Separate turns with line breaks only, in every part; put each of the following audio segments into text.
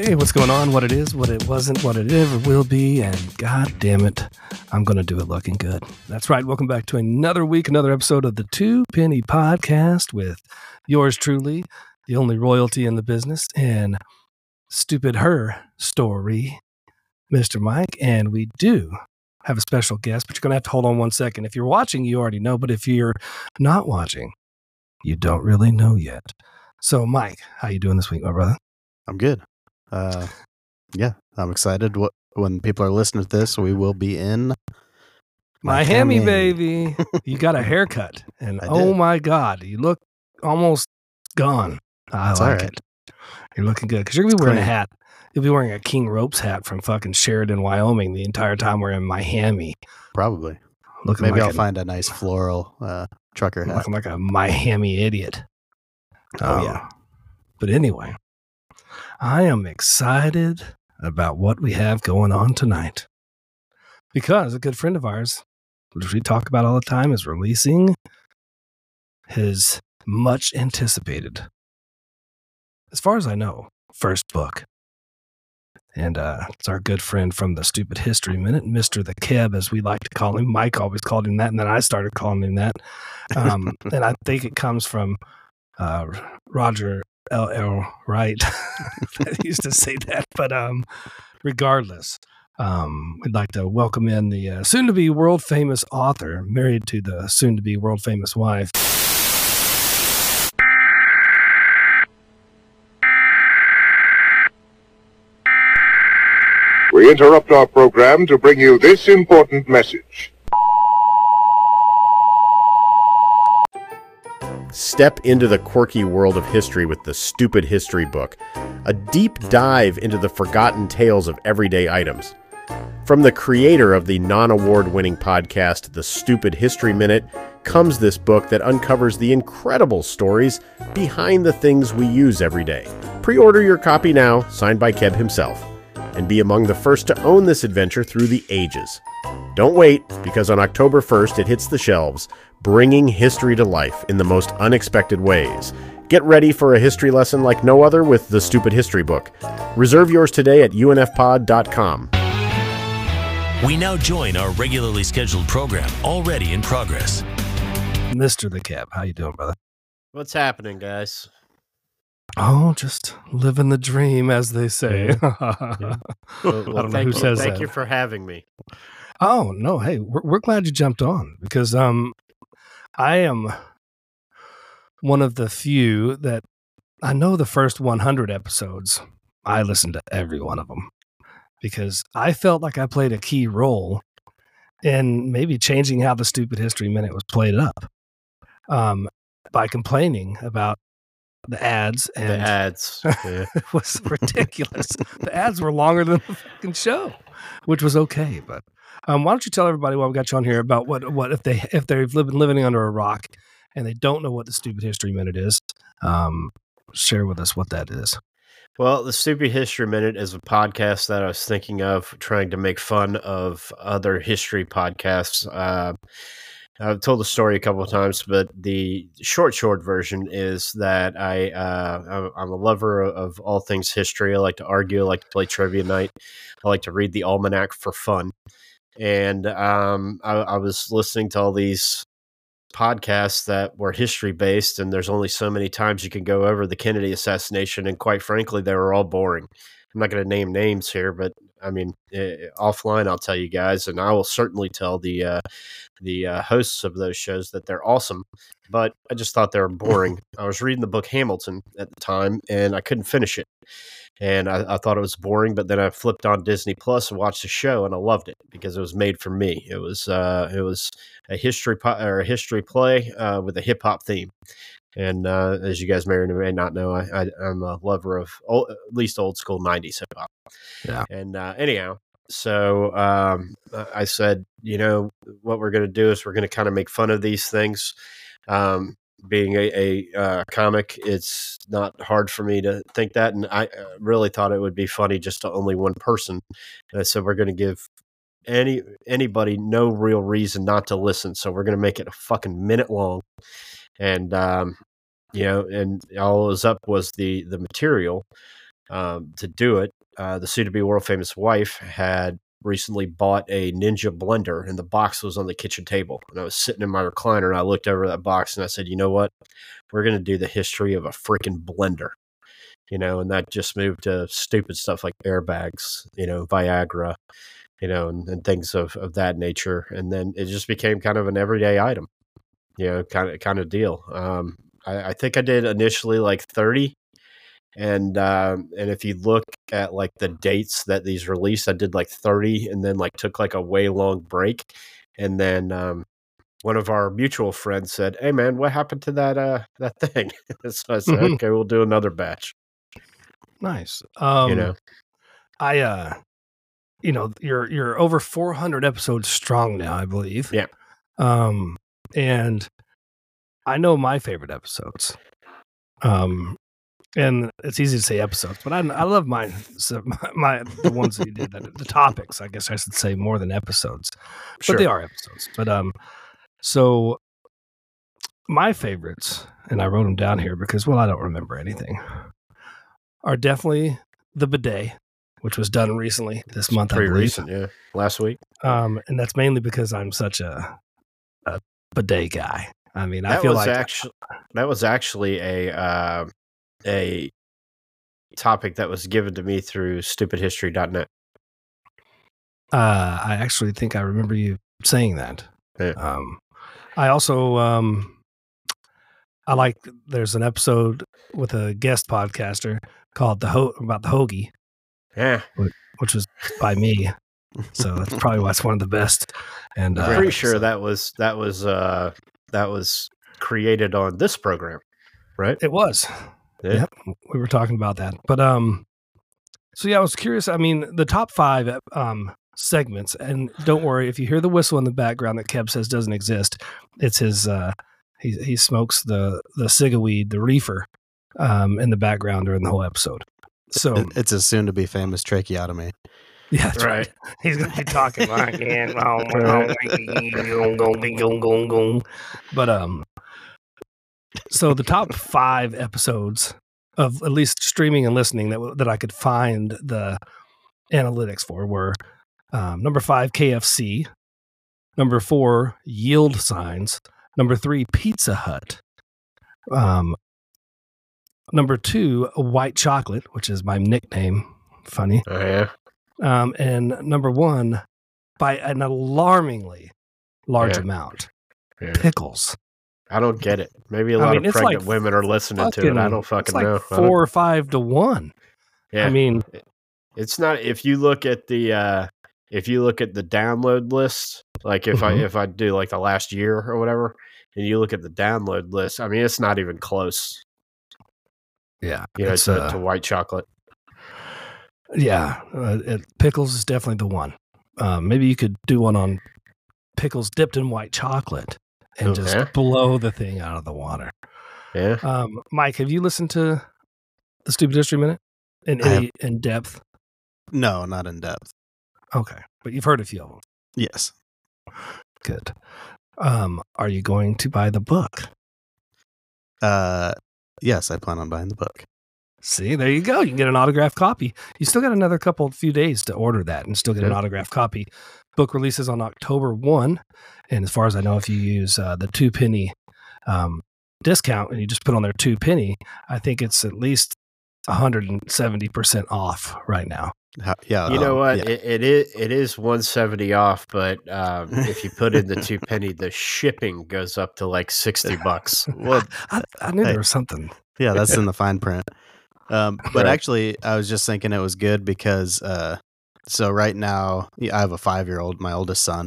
Hey, what's going on? What it is, what it wasn't, what it ever will be, and god damn it, I'm going to do it looking good. That's right. Welcome back to another week, another episode of the Two Penny Podcast with yours truly, the only royalty in the business, and stupid her story, Mr. Mike. And we do have a special guest, but you're going to have to hold on one second. If you're watching, you already know, but if you're not watching, you don't really know yet. So, Mike, how you doing this week, my brother?
I'm good. Uh, yeah, I'm excited. What when people are listening to this, we will be in
Miami, baby. you got a haircut, and oh my god, you look almost gone. I like
right.
it. You're looking good because you're gonna be wearing a hat. You'll be wearing a King Ropes hat from fucking Sheridan, Wyoming, the entire time we're in Miami.
Probably.
Looking
Maybe
like
I'll
a,
find a nice floral uh, trucker hat.
looking like a Miami idiot.
Oh,
Um,
yeah.
But anyway, I am excited about what we have going on tonight because a good friend of ours, which we talk about all the time, is releasing his much anticipated, as far as I know, first book. And uh, it's our good friend from the Stupid History Minute, Mr. the Keb, as we like to call him. Mike always called him that, and then I started calling him that. Um, and I think it comes from uh, Roger L. L. Wright that used to say that. But um, regardless, um, we'd like to welcome in the uh, soon to be world famous author, married to the soon to be world famous wife.
We interrupt our program to bring you this important message.
Step into the quirky world of history with the Stupid History Book, a deep dive into the forgotten tales of everyday items. From the creator of the non award winning podcast, The Stupid History Minute, comes this book that uncovers the incredible stories behind the things we use every day. Pre order your copy now, signed by Keb himself, and be among the first to own this adventure through the ages. Don't wait, because on October 1st it hits the shelves, bringing history to life in the most unexpected ways. Get ready for a history lesson like no other with the Stupid History Book. Reserve yours today at unfpod.com.
We now join our regularly scheduled program already in progress.
Mr. the Keb, how you doing, brother?
What's happening, guys?
Oh, just living the dream, as they say.
Well,
I don't know
thank
who
you,
says
Thank
that.
you for having me.
Oh no! Hey, we're, we're glad you jumped on because um, I am one of the few that I know the first 100 episodes. I listened to every one of them because I felt like I played a key role in maybe changing how the stupid history minute was played up um, by complaining about the ads and
the ads. Yeah.
was ridiculous. the ads were longer than the fucking show, which was okay. But um, why don't you tell everybody while we got you on here about what what if they if they've been living under a rock and they don't know what the stupid history minute is? Um, share with us what that is.
Well, the Stupid History Minute is a podcast that I was thinking of trying to make fun of other history podcasts. Uh, I've told the story a couple of times, but the short, short version is that I uh, I'm- a lover of all things history. I like to argue. I like to play trivia night. I like to read the almanac for fun. And um, I, I was listening to all these podcasts that were history based, and there's only so many times you can go over the Kennedy assassination, and quite frankly, they were all boring. I'm not going to name names here, but I mean, eh, offline, I'll tell you guys, and I will certainly tell the uh, the uh, hosts of those shows that they're awesome. But I just thought they were boring. I was reading the book Hamilton at the time, and I couldn't finish it, and I, I thought it was boring. But then I flipped on Disney Plus and watched the show, and I loved it because it was made for me. It was uh, it was a history po- or a history play uh, with a hip hop theme. And uh, as you guys may or may not know, I, I'm a lover of old, at least old school '90s hip hop.
Yeah.
And uh, anyhow, so um, I I said, you know, what we're going to do is we're going to kind of make fun of these things. Um, being a, a uh, comic, it's not hard for me to think that, and I uh, really thought it would be funny just to only one person. And I said we're going to give any anybody no real reason not to listen, so we're going to make it a fucking minute long. And um, you know, and all was up was the the material. um, to do it. Uh, the soon-to-be world famous wife had recently bought a Ninja blender, and the box was on the kitchen table. And I was sitting in my recliner, and I looked over that box, and I said, "You know what? We're going to do the history of a freaking blender." You know, and that just moved to stupid stuff like airbags, you know, Viagra, you know, and, and things of, of that nature. And then it just became kind of an everyday item, you know, kind of kind of deal. Um, I, I think I did initially like thirty, and um, and if you look at like the dates that these released, I did like thirty, and then like took like a way long break, and then um, one of our mutual friends said, "Hey man, what happened to that uh that thing?" so I said,
Mhm.
"Okay, we'll do another batch."
Nice. Um,
you know,
I uh you know, you're you're over 400 episodes strong now, I believe.
Yeah.
Um and I know my favorite episodes. Um and it's easy to say episodes, but I I love mine so my, my the ones that you did the, the topics, I guess I should say more than episodes.
sure.
But they are episodes. But um so my favorites and I wrote them down here because well I don't remember anything. Are definitely the bidet which was done recently this month, I
pretty recent, yeah, last week.
Um, and that's mainly because I'm such a a bidet guy. I mean, I
That
feel
was
like
actually that was actually a uh, a topic that was given to me through stupidhistory.net.
uh, I actually think I remember you saying that.
Yeah.
Um, I also um, I like there's an episode with a guest podcaster called the Ho- about the hoagie,
Yeah,
which was by me. So that's probably why it's one of the best. And
I'm
uh,
pretty sure
so
that was that was uh, that was created on this program, right?
it was.
Yeah.
Yep, we were talking about that. But um, so yeah, I was curious. I mean, the top five um segments, and don't worry if you hear the whistle in the background that Kev says doesn't exist. It's his. uh He he smokes the the cigaweed, the reefer, um, in the background during the whole episode. So
It's a soon to be famous tracheotomy.
yeah, that's right. He's gonna be talking like it. But um, so the top five episodes of at least streaming and listening that that I could find the analytics for were um, number five KFC, number four yield signs, number three Pizza Hut, um, number two white chocolate, which is my nickname. Funny.
Oh yeah,
Um, and number one, by an alarmingly large
Yeah.
amount,
yeah.
pickles.
I don't get it. Maybe a lot
mean,
of pregnant
like
women are listening to it. I don't
It's
fucking
like
know.
Four or five to one.
yeah,
I mean,
it's not. If you look at the uh, if you look at the download list, like if I
Mhm.
if I do like the last year or whatever, and you look at the download list, I mean it's not even close.
yeah,
You know,
it's,
to,
uh,
to white chocolate.
yeah, uh, it, pickles is definitely the one. Um, maybe you could do one on pickles dipped in white chocolate and just blow the thing out of the water.
Yeah.
Um, Mike, have you listened to the Stupid History Minute in
I have.
any in depth?
No, not in depth.
Okay, but you've heard a few of them.
Yes.
Good. Um, are you going to buy the book?
Uh, yes, I plan on buying the book.
See, there you go. You can get an autographed copy. You still got another couple of few days to order that and still get an
Yeah.
autographed copy. Book releases on October 1. And as far as I know, if you use uh, the two penny um, discount and you just put on there two penny, I think it's at least 170% off right now.
How, yeah.
You know
um,
what?
yeah.
It, it is it is one seventy off, but um, if you put in the two penny, the shipping goes up to like sixty bucks.
Well,
I, I knew
Hey.
there was something.
yeah, that's in the fine print. Um, but
Right.
actually, I was just thinking it was good because uh, so right now I have a five year old, my oldest son,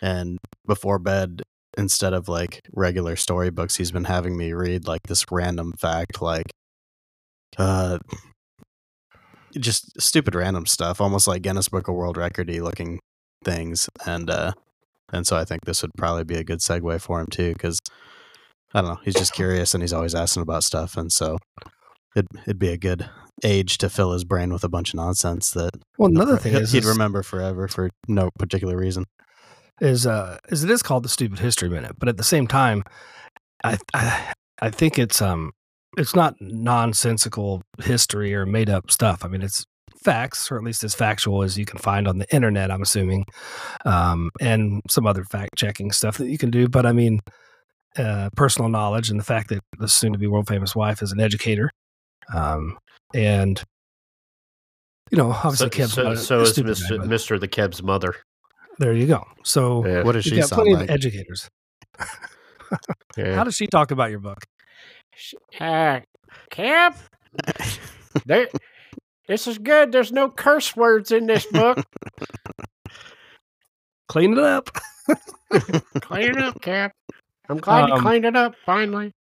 and before bed, instead of like regular storybooks, he's been having me read like this random fact, like uh, just stupid random stuff, almost like Guinness Book of World Recordy looking things, and uh, and so I think this would probably be a good segue for him too, because I don't know, he's just curious and he's always asking about stuff, and so it'd it'd be a good age to fill his brain with a bunch of nonsense that
Well, another thing
he'd,
is,
he'd remember forever for no particular reason.
is, uh, is it is called the Stupid History Minute, but at the same time, I, I, I think it's um it's not nonsensical history or made up stuff. I mean, it's facts, or at least as factual as you can find on the internet. I'm assuming, um, and some other fact checking stuff that you can do. But I mean, uh, personal knowledge and the fact that the soon to be world famous wife is an educator, um, and you know, obviously,
so,
Kev's
so,
not a
so is Mr.
guy,
Mr. the Keb's mother.
there you go. So
Yeah.
What does she
got
sound
plenty
like?
of educators.
yeah.
How does she talk about your book?
Uh, Keb, there, this is good. There's no curse words in this book.
Clean it up.
Clean it up, Cap. I'm glad you
Um,
cleaned it up finally.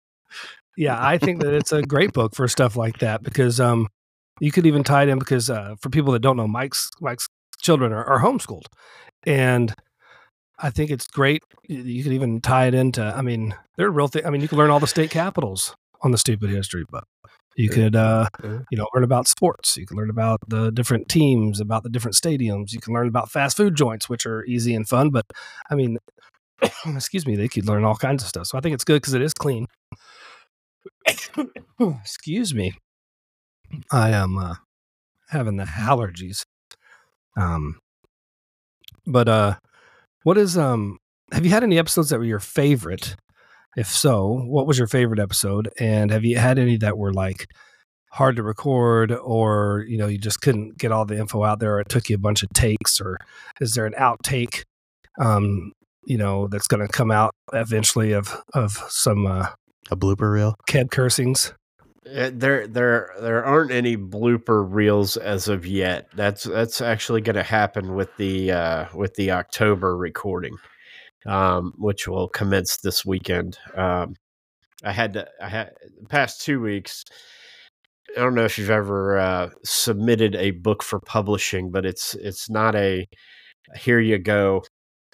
Yeah, I think that it's a great book for stuff like that because um, you could even tie it in because uh, for people that don't know, Mike's Mike's children are, are homeschooled, and I think it's great. You could even tie it into. I mean, they're real thing. I mean, you can learn all the state capitals on the stupid history book. You could, uh, you know, learn about sports. You can learn about the different teams, about the different stadiums. You can learn about fast food joints, which are easy and fun. But I mean, excuse me, they could learn all kinds of stuff. So I think it's good because it is clean. Excuse me, I am uh, having the allergies. Um, but uh, what is um? Have you had any episodes that were your favorite? If so, what was your favorite episode? And have you had any that were like hard to record, or you know you just couldn't get all the info out there, or it took you a bunch of takes, or is there an outtake? Um, you know that's going to come out eventually of of some uh,
A blooper reel.
Ked cursings.
Uh, there, there, there aren't any blooper reels as of yet. That's that's actually going to happen with the uh, with the October recording, um, which will commence this weekend. Um, I had to, I had the past two weeks. I don't know if you've ever uh, submitted a book for publishing, but it's it's not a here you go,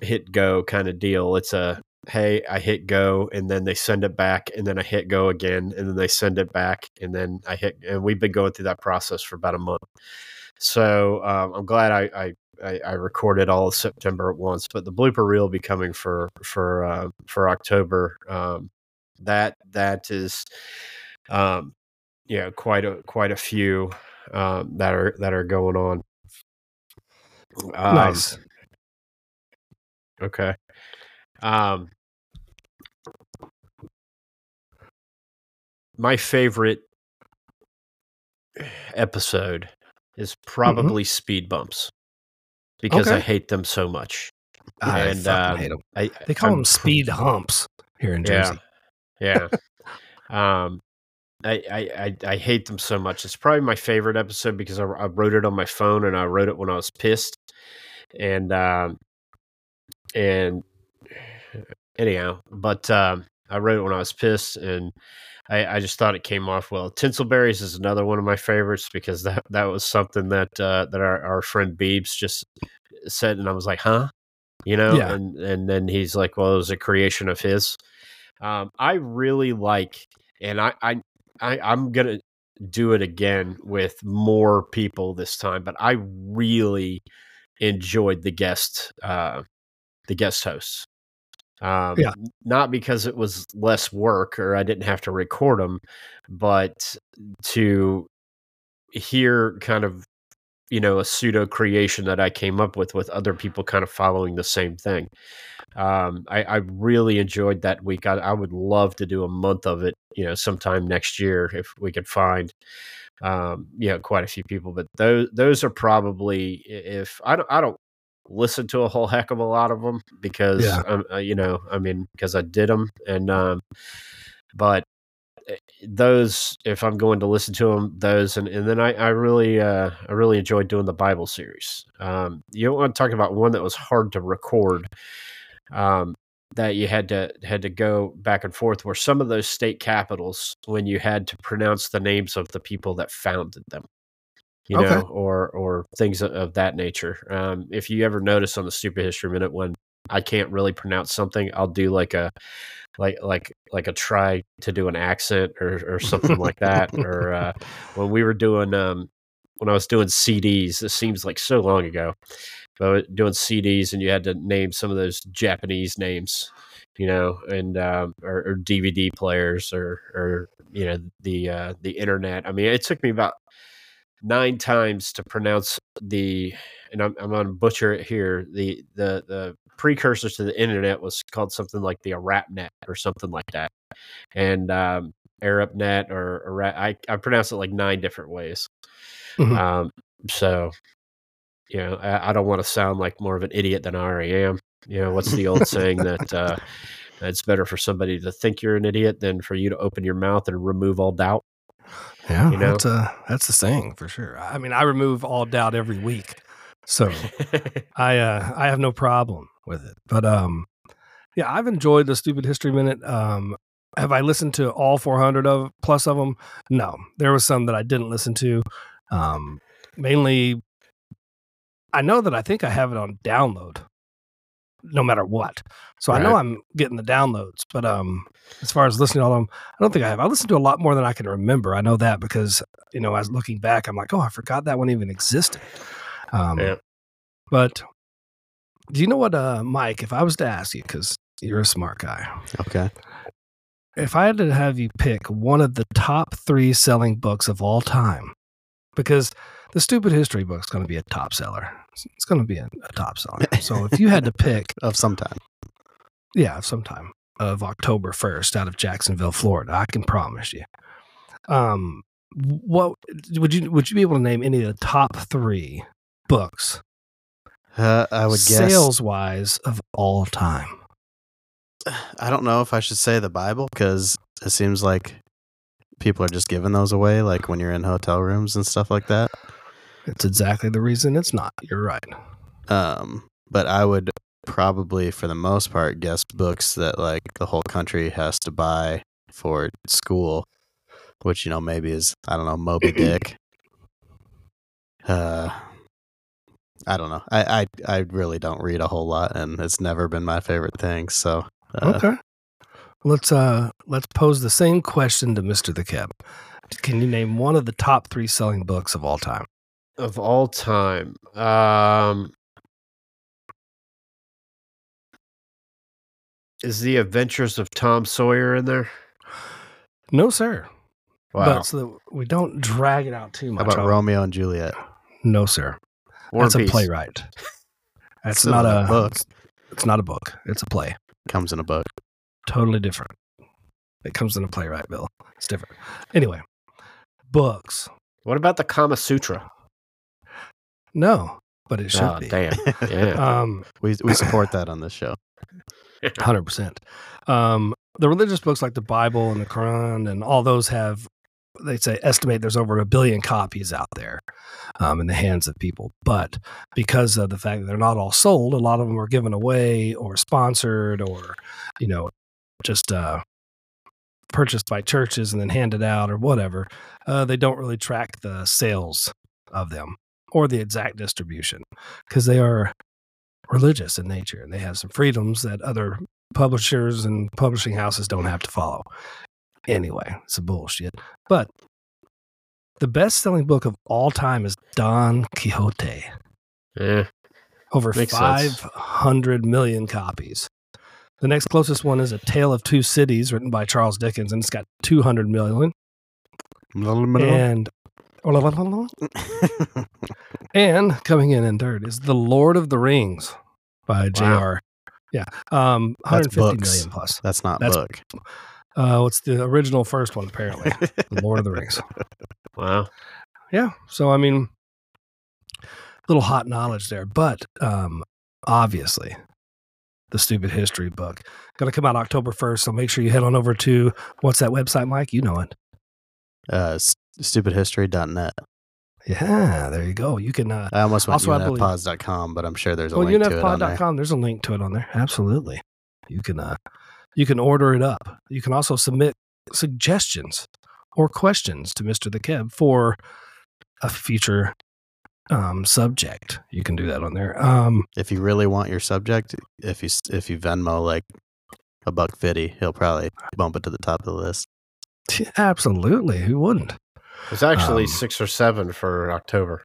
hit go kind of deal. It's a hey, I hit go, and then they send it back, and then I hit go again, and then they send it back, and then I hit, and we've been going through that process for about a month. So um, I'm glad I, I I I recorded all of September at once, but the blooper reel will be coming for for uh, for October. Um, that that is, um, yeah, quite a quite a few um, that are that are going on. Um,
nice.
Okay. Um my favorite episode is probably speed bumps because I hate them so much.
I
and,
fucking
um,
hate them.
I
They call
I'm
them speed humps here in
Yeah.
Jersey.
Yeah. um, I, I, I, I hate them so much. It's probably my favorite episode because I, I wrote it on my phone and I wrote it when I was pissed. And, um, and anyhow, but, um, I wrote it when I was pissed and I, I just thought it came off well. Tinselberries is another one of my favorites because that, that was something that, uh, that our, our friend Beebs just said. And I was like, huh? You know,
Yeah.
and, and then he's like, well, it was a creation of his. Um, I really like, and I, I, I, I'm gonna do it again with more people this time. But I really enjoyed the guest, uh, the guest hosts. Um,
Yeah.
Not because it was less work or I didn't have to record them, but to hear kind of you know a pseudo creation that I came up with with other people kind of following the same thing. Um, I, I really enjoyed that week. I, I would love to do a month of it, you know, sometime next year if we could find, um, you know, quite a few people. But those those are probably if I don't I don't listen to a whole heck of a lot of them because
Yeah.
um, uh, you know I mean because I did them and um, but uh, those if I'm going to listen to them those and, and then I, I really uh, I really enjoyed doing the Bible series. Um, you want to talk about one that was hard to record um, that you had to had to go back and forth were some of those state capitals when you had to pronounce the names of the people that founded them you
Okay.
know or or things of- that nature um, if you ever notice on the stupid history minute when i can't really pronounce something i'll do like a like like like a try to do an accent or or something like that or uh, when we were doing um when i was doing cds this seems like so long ago but doing CDs and you had to name some of those Japanese names. you know, and um, or, or DVD players or or you know the uh, the internet. I mean, it took me about nine times to pronounce the, and I'm I'm to butcher it here. The the the precursor to the internet was called something like the ArapNet or something like that, and um, ArabNet or Ara- I I pronounce it like nine different ways.
Mhm.
Um, so you know, I, I don't want to sound like more of an idiot than I already am. You know, what's the old saying that uh, it's better for somebody to think you're an idiot than for you to open your mouth and remove all doubt.
Yeah,
You know?
that's uh that's the saying for sure. I mean, I remove all doubt every week, so I uh I have no problem with it. But um, yeah, I've enjoyed the stupid history minute. Um, have I listened to all 400 of plus of them? No, there was some that I didn't listen to. Um, mainly, I know that I think I have it on download, no matter what. So I know I'm getting the downloads, but um, as far as listening to all of them, I don't think I have. I listened to a lot more than I can remember. I know that because you know, as looking back, I'm like, oh, I forgot that one even existed. Um,
Yeah.
But do you know what, uh, Mike? If I was to ask you, because you're a smart guy,
Okay.
if I had to have you pick one of the top three selling books of all time, because the stupid history book's going to be a top seller. It's going to be a, a top song. So if you had to pick,
Of some time.
yeah, sometime of October 1st out of Jacksonville, Florida, I can promise you. Um, what would you would you be able to name any of the top three books
Uh, I would guess.
sales wise of all time?
I don't know if I should say the Bible because it seems like people are just giving those away, like when you're in hotel rooms and stuff like that.
It's exactly the reason it's not. You're right.
Um, but I would probably, for the most part, guess books that like the whole country has to buy for school, which you know maybe is I don't know Moby Dick. Uh, I don't know. I, I I really don't read a whole lot, and it's never been my favorite thing. So uh,
Okay. Let's uh let's pose the same question to Mr. the Keb. Can you name one of the top three selling books of all time?
Of all time. Um, is the Adventures of Tom Sawyer in there?
No, sir.
Wow.
But so that we don't drag it out too much.
how about
I'll-
Romeo and Juliet?
No, sir.
War
That's
and
a
Peace.
playwright. That's not
a
a
book.
It's not a book. It's a play.
Comes in a book.
Totally different. It comes in a playwright, Bill. It's different. Anyway, books.
What about the Kama Sutra?
No, but it should
Oh,
be.
damn. Yeah.
Um,
We we support that on this show.
Hundred percent. Um, the religious books like the Bible and the Quran and all those have, they say, estimate there's over a billion copies out there um, in the hands of people. But because of the fact that they're not all sold, a lot of them are given away or sponsored or, you know, just uh, purchased by churches and then handed out or whatever. Uh, they don't really track the sales of them or the exact distribution because they are religious in nature and they have some freedoms that other publishers and publishing houses don't have to follow. Anyway, it's a bullshit. But the best selling book of all time is Don Quixote.
yeah.
Over
Makes sense.
500 million copies. The next closest one is A Tale of Two Cities, written by Charles Dickens, and it's got 200 million. And and coming in in third is The Lord of the Rings by J.R. Yeah, um,
That's
150
books.
million plus.
That's not
That's-
book.
Uh, what's the original first one? Apparently, The Lord of the Rings.
Wow.
Yeah. So I mean, little hot knowledge there, but um, obviously, the stupid history book going to come out October first. So make sure you head on over to what's that website, Mike? You know it.
uh, s- stupidhistory.net.
Yeah, there you go. You can. Uh,
I almost went
Also, I believe-
but I'm sure there's a
well,
link to it on there.
There's a link to it on there. Absolutely. You can. Uh, you can order it up. You can also submit suggestions or questions to Mister the Keb for a future um, subject. You can do that on there. Um,
If you really want your subject, if you if you Venmo like a buck fifty, he'll probably bump it to the top of the list.
Absolutely. Who wouldn't?
It's actually
Um,
six or seven for October.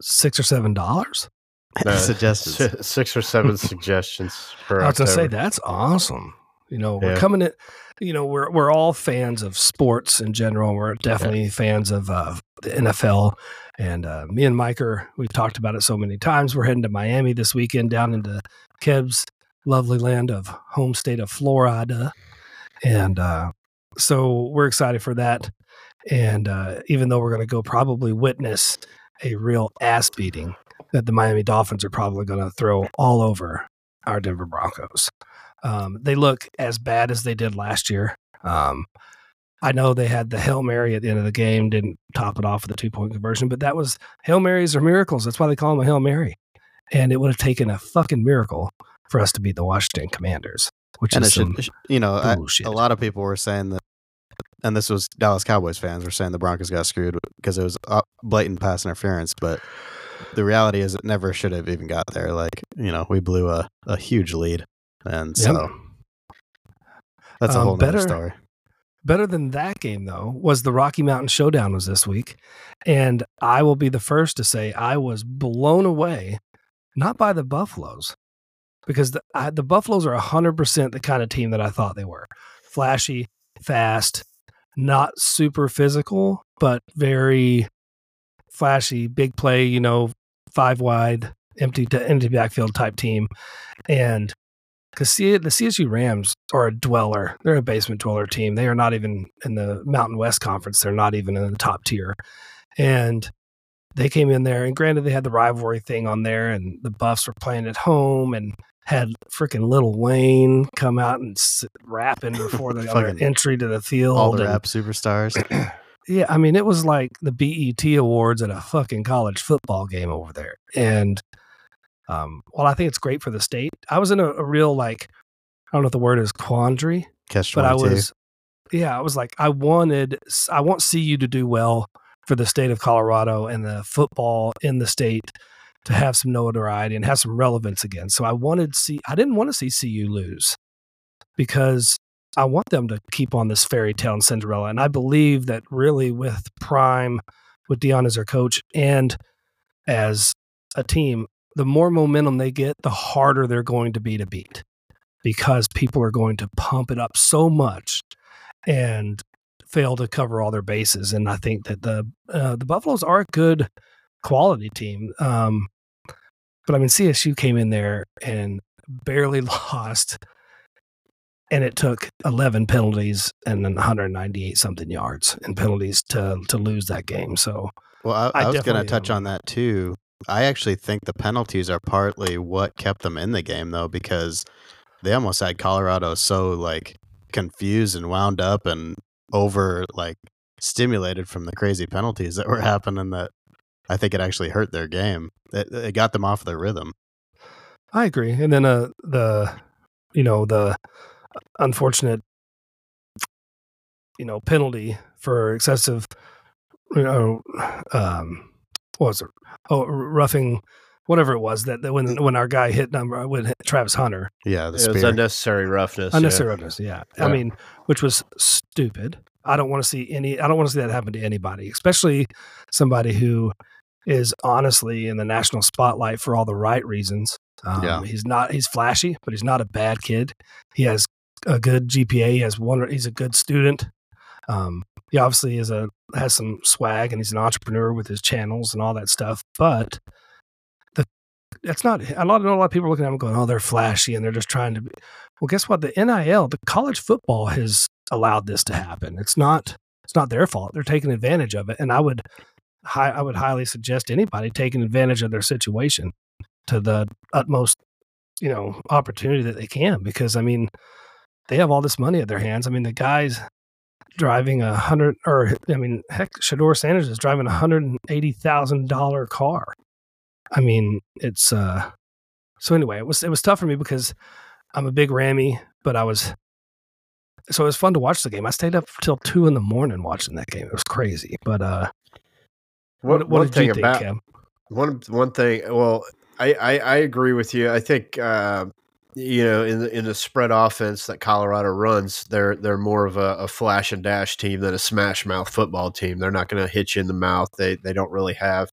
Six or seven dollars?
Uh,
Suggestions.
six or seven suggestions for
I was gonna say that's awesome. You know, we're
Yeah.
coming in. You know, we're we're all fans of sports in general. We're definitely fans of uh, the NFL. And uh, me and Mike are. We've talked about it so many times. We're heading to Miami this weekend, down into Keb's lovely land of home state of Florida, and uh, so we're excited for that. And uh, even though we're going to go probably witness a real ass beating that the Miami Dolphins are probably going to throw all over our Denver Broncos. Um, they look as bad as they did last year. Um, I know they had the Hail Mary at the end of the game, didn't top it off with a two point conversion, but that was Hail Marys are miracles. That's why they call them a Hail Mary. And it would have taken a fucking miracle for us to beat the Washington Commanders, which
and
is some
should, you know, I, a lot of people were saying that, and this was Dallas Cowboys fans were saying the Broncos got screwed because it was blatant pass interference. But the reality is, it never should have even got there. Like, you know, we blew a, a huge lead, and
Yep.
so that's a
Um,
whole
better-
story.
Better than that game, though, was the Rocky Mountain Showdown was this week. And I will be the first to say I was blown away, not by the Buffaloes, because the, I, the Buffaloes are 100% the kind of team that I thought they were flashy, fast, not super physical, but very flashy, big play, you know, five wide, empty to empty backfield type team. And because the CSU Rams are a dweller. They're a basement dweller team. They are not even in the Mountain West Conference. They're not even in the top tier. And they came in there, and granted, they had the rivalry thing on there, and the Buffs were playing at home and had freaking Lil Wayne come out and rapping before the entry to the field.
All the
and-
rap superstars.
yeah, I mean, it was like the BET awards at a fucking college football game over there. And um, while I think it's great for the state, I was in a, a real like, I don't know if the word is quandary,
Catch
but I was, yeah, I was like, I wanted, I want CU to do well for the state of Colorado and the football in the state to have some notoriety and have some relevance again. So I wanted to see, I didn't want to see CU lose because I want them to keep on this fairy tale and Cinderella. And I believe that really with Prime, with Deion as their coach and as a team, the more momentum they get, the harder they're going to be to beat because people are going to pump it up so much and fail to cover all their bases. And I think that the uh, the Buffaloes are a good quality team. Um, but I mean, CSU came in there and barely lost, and it took 11 penalties and then 198 something yards and penalties to to lose that game. So
Well, I,
I
I was going to touch
um,
on that too. I actually think the penalties are partly what kept them in the game, though, because they almost had Colorado so like confused and wound up and over like stimulated from the crazy penalties that were happening that I think it actually hurt their game. It, it got them off their rhythm.
I agree. And then uh, the, you know, the unfortunate, you know, penalty for excessive, you know, um, what was it? Oh, roughing, whatever it was that, that when when our guy hit number with Travis Hunter,
Yeah, the
It was unnecessary roughness. yeah.
unnecessary roughness. Yeah. I mean, which was stupid. I don't want to see any. I don't want to see that happen to anybody, especially somebody who is honestly in the national spotlight for all the right reasons. Um,
Yeah.
he's not. He's flashy, but he's not a bad kid. He has a good GPA. He has one. He's a good student. Um, he obviously is a has some swag, and he's an entrepreneur with his channels and all that stuff. But the that's not. A lot. I know a lot of people are looking at him going, "Oh, they're flashy," and they're just trying to. be well, guess what? The NIL, the college football has allowed this to happen. It's not it's not their fault. They're taking advantage of it, and I would hi, I would highly suggest anybody taking advantage of their situation to the utmost, you know, opportunity that they can. Because I mean, they have all this money at their hands. I mean, the guys driving a hundred, or I mean, heck, Shedeur Sanders is driving a hundred and eighty thousand dollar car. I mean, it's uh. So anyway, it was it was tough for me because I'm a big Rammy, but I was so it was fun to watch the game. I stayed up till two in the morning watching that game. It was crazy. But uh,
One,
what, what
one thing
you think,
about
Cam?
one one thing. Well, I, I, I agree with you. I think uh, you know in the in the spread offense that Colorado runs, they're they're more of a, a flash and dash team than a smash mouth football team. They're not going to hit you in the mouth. They they don't really have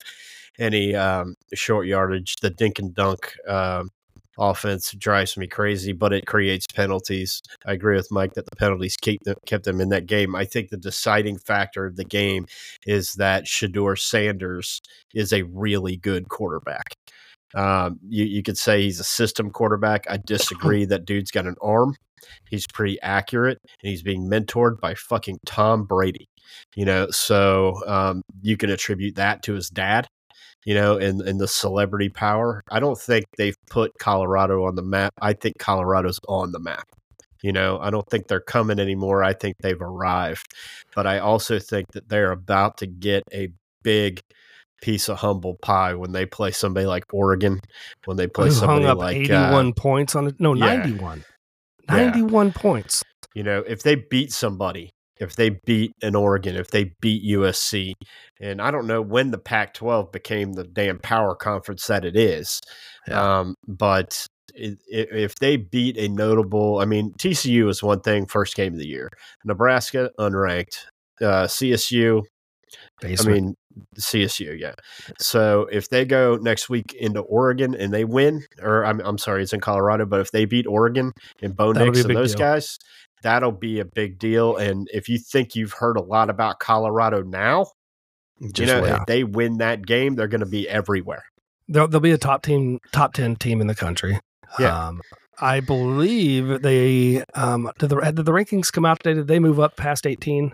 any um, short yardage. The dink and dunk um, offense drives me crazy, but it creates penalties. I agree with Mike that the penalties keep them, kept them in that game. I think the deciding factor of the game is that Shedeur Sanders is a really good quarterback. Um, you, you could say he's a system quarterback. I disagree. that dude's got an arm. He's pretty accurate, and he's being mentored by fucking Tom Brady. You know, so um, you can attribute that to his dad. You know, and and the celebrity power. I don't think they've put Colorado on the map. I think Colorado's on the map. You know, I don't think they're coming anymore. I think they've arrived. But I also think that they're about to get a big piece of humble pie when they play somebody like Oregon, when they play
Who
somebody
hung up
like
81
uh,
points on it? No,
yeah.
91.
Yeah.
91 points.
you know, if they beat somebody, if they beat an Oregon, if they beat USC, and I don't know when the Pac 12 became the damn power conference that it is, um, but if they beat a notable, I mean, TCU is one thing, first game of the year, Nebraska, unranked, uh, CSU, I mean, CSU, yeah. So if they go next week into Oregon and they win, or I'm, I'm sorry, it's in Colorado, but if they beat Oregon and Bo
That'll
Nix and those
deal.
guys, that'll be a big deal. And if you think you've heard a lot about Colorado now,
Just
you know, if they win that game, they're going to be everywhere.
they'll, they'll be a top team, top 10 team in the country.
Yeah.
Um, I believe they, um, did the, did the rankings come out today? Did they move up past 18?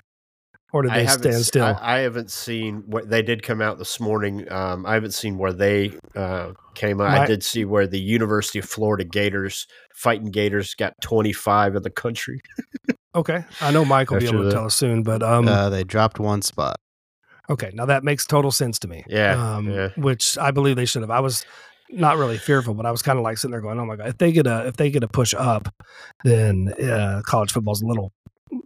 Or did they
haven't,
stand still?
I, I haven't seen what they did come out this morning. Um, I haven't seen where they uh, came out. I did see where the University of Florida Gators, fighting Gators, got 25 of the country.
okay. I know Mike will be able to
the-
tell us soon, but um,
uh, they dropped one spot.
Okay, now that makes total sense to me.
Yeah,
um,
yeah.
which I believe they should have. I was not really fearful, but I was kind of like sitting there going, "Oh my god, if they get a if they get a push up, then uh, college football's a little,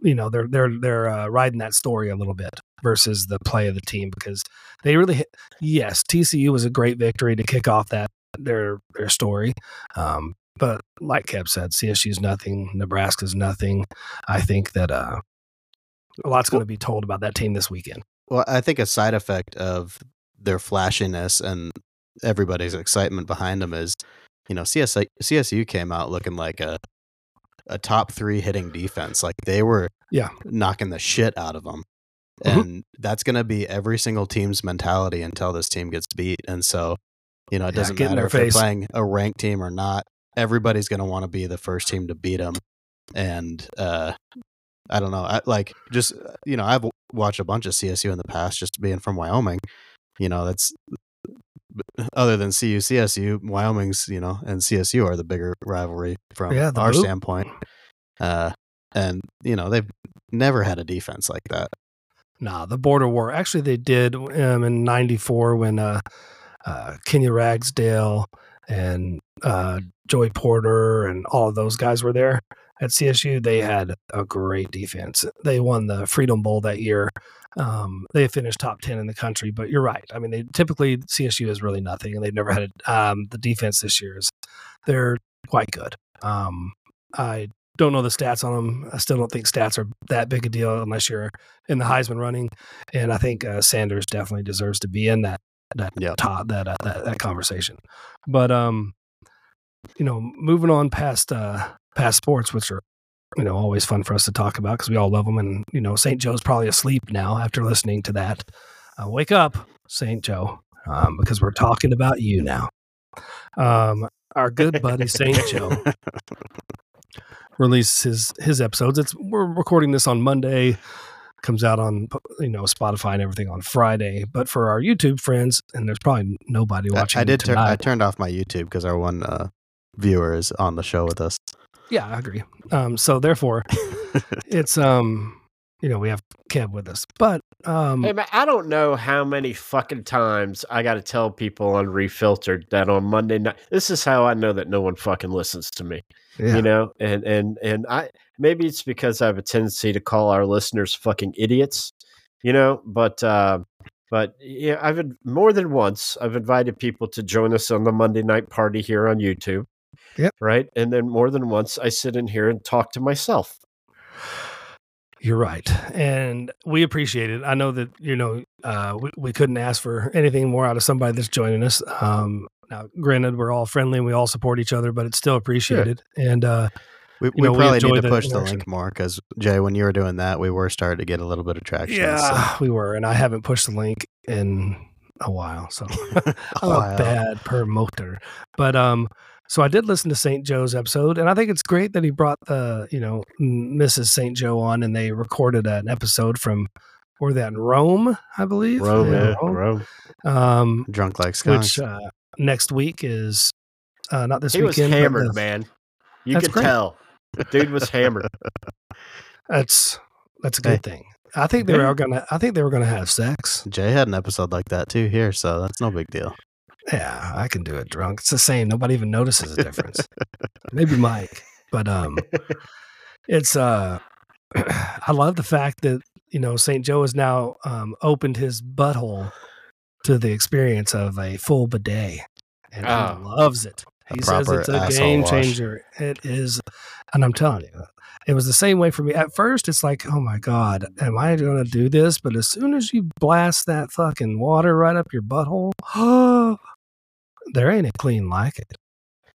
you know, they're they're they're uh, riding that story a little bit versus the play of the team because they really hit, yes, TCU was a great victory to kick off that their their story. Um, but like Kev said, CSU's nothing, Nebraska's nothing. I think that uh, a lot's going to be told about that team this weekend.
Well, I think a side effect of their flashiness and everybody's excitement behind them is, you know, CSI, CSU came out looking like a a top three hitting defense. Like they were,
Yeah.
knocking the shit out of them,
Mhm.
and that's going to be every single team's mentality until this team gets beat. And so, you know, it doesn't
in
matter if they're playing a ranked team or not. Everybody's going to want to be the first team to beat them, and uh, I don't know. I, like just uh, you know, I've watched a bunch of CSU in the past, just being from Wyoming. You know, that's other than CU, CSU, Wyoming's you know, and CSU are the bigger rivalry from
Yeah,
our
boot.
standpoint. Uh, and you know, they've never had a defense like that.
Nah, the border war. Actually, they did um, in '94 when uh, uh, Kenya Ragsdale and uh, Joey Porter and all of those guys were there at CSU. They had a great defense. They won the Freedom Bowl that year. Um, they finished top ten in the country. But you're right. I mean, they typically CSU is really nothing, and they've never had a, um, the defense this year is they're quite good. Um, I don't know the stats on them. I still don't think stats are that big a deal unless you're in the Heisman running, and I think uh, Sanders definitely deserves to be in that that top that, uh, that that conversation. But um, you know, moving on past uh past sports, which are you know always fun for us to talk about because we all love them, and you know, St. Joe's probably asleep now after listening to that. Uh, wake up, St. Joe, um, because we're talking about you now. Um, our good buddy St. Joe releases his his episodes. It's we're recording this on Monday, comes out on you know Spotify and everything on Friday. But for our YouTube friends, and there's probably nobody watching.
I did. Tur- I turned off my YouTube because our one uh, viewer is on the show with us.
Yeah, I agree. Um, so therefore, it's um, you know, we have Kev with us, but um,
Hey man, I don't know how many fucking times I got to tell people on Refiltered that on Monday night. This is how I know that no one fucking listens to me.
yeah.
You know, and and and I maybe it's because I have a tendency to call our listeners fucking idiots. You know, but uh, but yeah, I've in- more than once I've invited people to join us on the Monday night party here on YouTube.
Yep.
Right, and then more than once I sit in here and talk to myself.
You're right, and we appreciate it. I know that you know uh, we, we couldn't ask for anything more out of somebody that's joining us. Um, now, granted, we're all friendly and we all support each other, but it's still appreciated. And uh,
We, we
know,
probably
enjoy
need to
the
push the link more because Jay, when you were doing that, we were starting to get a little bit of traction. so-
yeah, we were, and I haven't pushed the link in a while, so I'm
Wow.
a bad promoter. But um, so I did listen to St. Joe's episode, and I think it's great that he brought the you know Mrs. St. Joe on, and they recorded an episode from or that in Rome, I believe.
Rome, yeah,
Rome.
Rome.
Um,
Drunk like skunks.
which uh, next week is uh, not this
He was
weekend. but
hammered,
the-
man. You
That's
could
great.
tell. Dude was hammered.
That's that's a
Hey.
good thing. I think they were gonna. I think they were gonna have sex.
Jay had an episode like that too here, so that's no big deal.
Yeah, I can do it drunk. It's the same. Nobody even notices a difference. Maybe Mike, but um, it's uh, I love the fact that you know St. Joe has now um opened his butthole to the experience of a full bidet, and
Oh.
he loves it. He says it's a game
wash.
changer. It is, and I'm telling you, it was the same way for me. At first, it's like, oh my god, am I going to do this? But as soon as you blast that fucking water right up your butthole, there ain't a clean like it.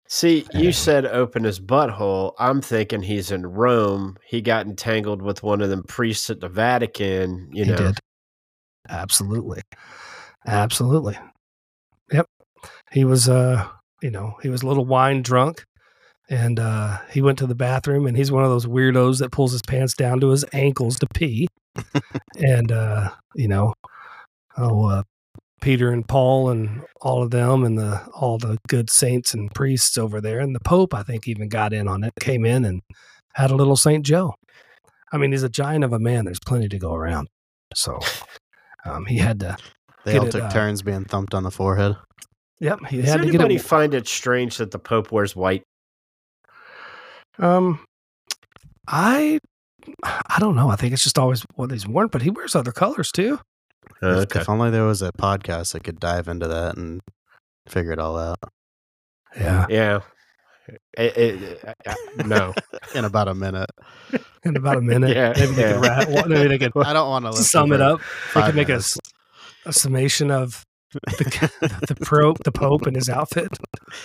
See, you said open his butthole. I'm thinking he's in Rome. He got entangled with one of them priests at the Vatican. You
he
know,
did. Absolutely. Absolutely. Yep. He was uh you know, he was a little wine drunk and uh he went to the bathroom and he's one of those weirdos that pulls his pants down to his ankles to pee. and uh, you know, oh uh Peter and Paul and all of them and the all the good saints and priests over there and the Pope I think even got in on it, came in and had a little Saint Joe. I mean, he's a giant of a man. There's plenty to go around. So um, he had to.
They
Get
all
it,
took
uh,
turns being thumped on the forehead.
Yep, he
Does
had to get
anybody
it.
find it strange that the Pope wears white?
Um, I, I don't know. I think it's just always what he's worn, but he wears other colors too.
Uh,
If- If only there was a podcast that could dive into that and figure it all out
Yeah,
Yeah. It- it- no.
in about a minute.
in about a minute.
Yeah,
maybe they
yeah.
could wrap, well, maybe they could
I don't want to
sum it up. They
five
could make a,
minutes.
s- a summation of the the probe, the Pope, and his outfit.